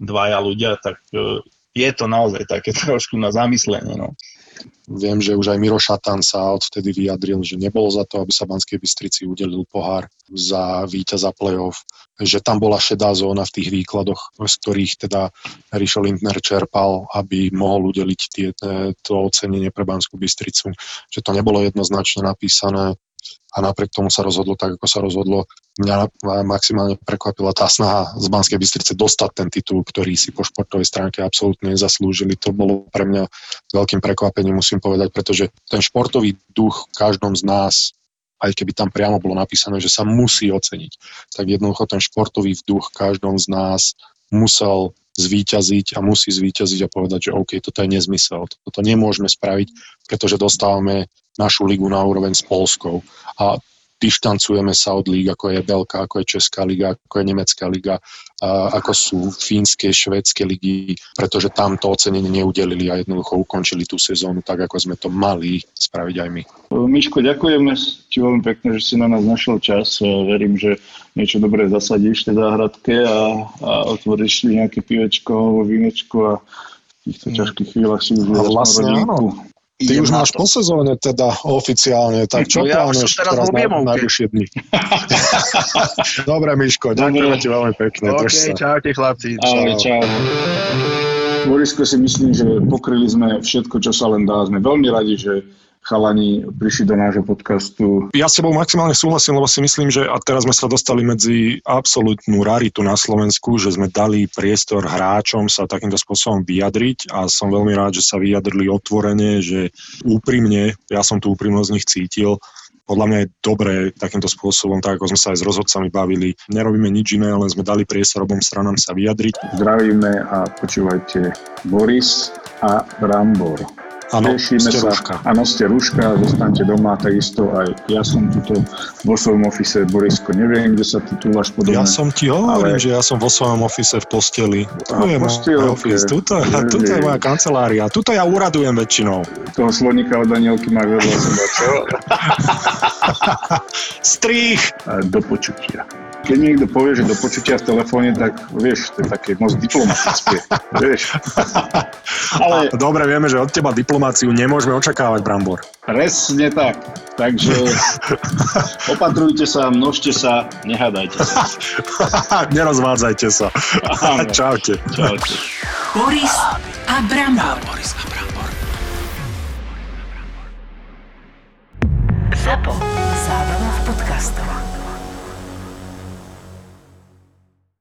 dvaja ľudia, tak e, je to naozaj také (laughs) trošku na zamyslenie. No. Viem, že už aj Miro Šatan sa odvtedy vyjadril, že nebolo za to, aby sa Banskej Bystrici udelil pohár za víťaza play-off, že tam bola šedá zóna v tých výkladoch, z ktorých teda Rišo Lindner čerpal, aby mohol udeliť tie, to ocenenie pre Banskú Bystricu, že to nebolo jednoznačne napísané, a napriek tomu sa rozhodlo tak, ako sa rozhodlo. Mňa maximálne prekvapila tá snaha z Banskej Bystrice dostať ten titul, ktorý si po športovej stránke absolútne nezaslúžili. To bolo pre mňa veľkým prekvapením, musím povedať, pretože ten športový duch v každom z nás aj keby tam priamo bolo napísané, že sa musí oceniť, tak jednoducho ten športový vzduch každom z nás musel zvíťaziť a musí zvíťaziť a povedať, že OK, toto je nezmysel, toto nemôžeme spraviť, pretože dostávame našu ligu na úroveň s Polskou. A dištancujeme sa od líg, ako je Belka, ako je Česká liga, ako je Nemecká liga, ako sú fínske, švédske ligy, pretože tam to ocenenie neudelili a jednoducho ukončili tú sezónu tak, ako sme to mali spraviť aj my. Miško, ďakujeme ti veľmi pekne, že si na nás našiel čas. Verím, že niečo dobré zasadíš v tej záhradke a, a otvoríš nejaké pivečko alebo vínečko a v týchto ťažkých chvíľach si už vlastne áno. Ty už máš po sezóne teda oficiálne, tak čo no, ja plánuješ teraz, teraz na najbližšie dni? (laughs) Dobre, Miško, ďakujem ti veľmi pekne. OK, čaute chlapci. Ahoj, čau. Borisko si myslím, že pokryli sme všetko, čo sa len dá. Sme veľmi radi, že chalani prišli do nášho podcastu. Ja s tebou maximálne súhlasím, lebo si myslím, že a teraz sme sa dostali medzi absolútnu raritu na Slovensku, že sme dali priestor hráčom sa takýmto spôsobom vyjadriť a som veľmi rád, že sa vyjadrili otvorene, že úprimne, ja som tú úprimnosť z nich cítil, podľa mňa je dobré takýmto spôsobom, tak ako sme sa aj s rozhodcami bavili. Nerobíme nič iné, len sme dali priestor obom stranám sa vyjadriť. Zdravíme a počúvajte Boris a Brambor. Áno, ste sa. Rúška. Áno, ste rúška, zostanete doma, takisto aj ja som tuto vo svojom ofise, Borisko, neviem, kde sa ty tu máš podobne. Ja som ti hovorím, ale... že ja som vo svojom ofise v posteli. Tu je môj office, tuto, tuto je moja kancelária, tuto ja uradujem väčšinou. Toho slonika od Danielky má vedľa seba, čo? (laughs) Strých! Do počutia keď niekto povie, že do počutia v telefóne, tak vieš, to je také moc diplomatické, vieš. (laughs) Ale... Dobre, vieme, že od teba diplomáciu nemôžeme očakávať, Brambor. Presne tak. Takže (laughs) opatrujte sa, množte sa, nehádajte sa. (laughs) Nerozvádzajte sa. Čaute. Čaute. Boris a Brambor. Boris a Brambor. Zapo.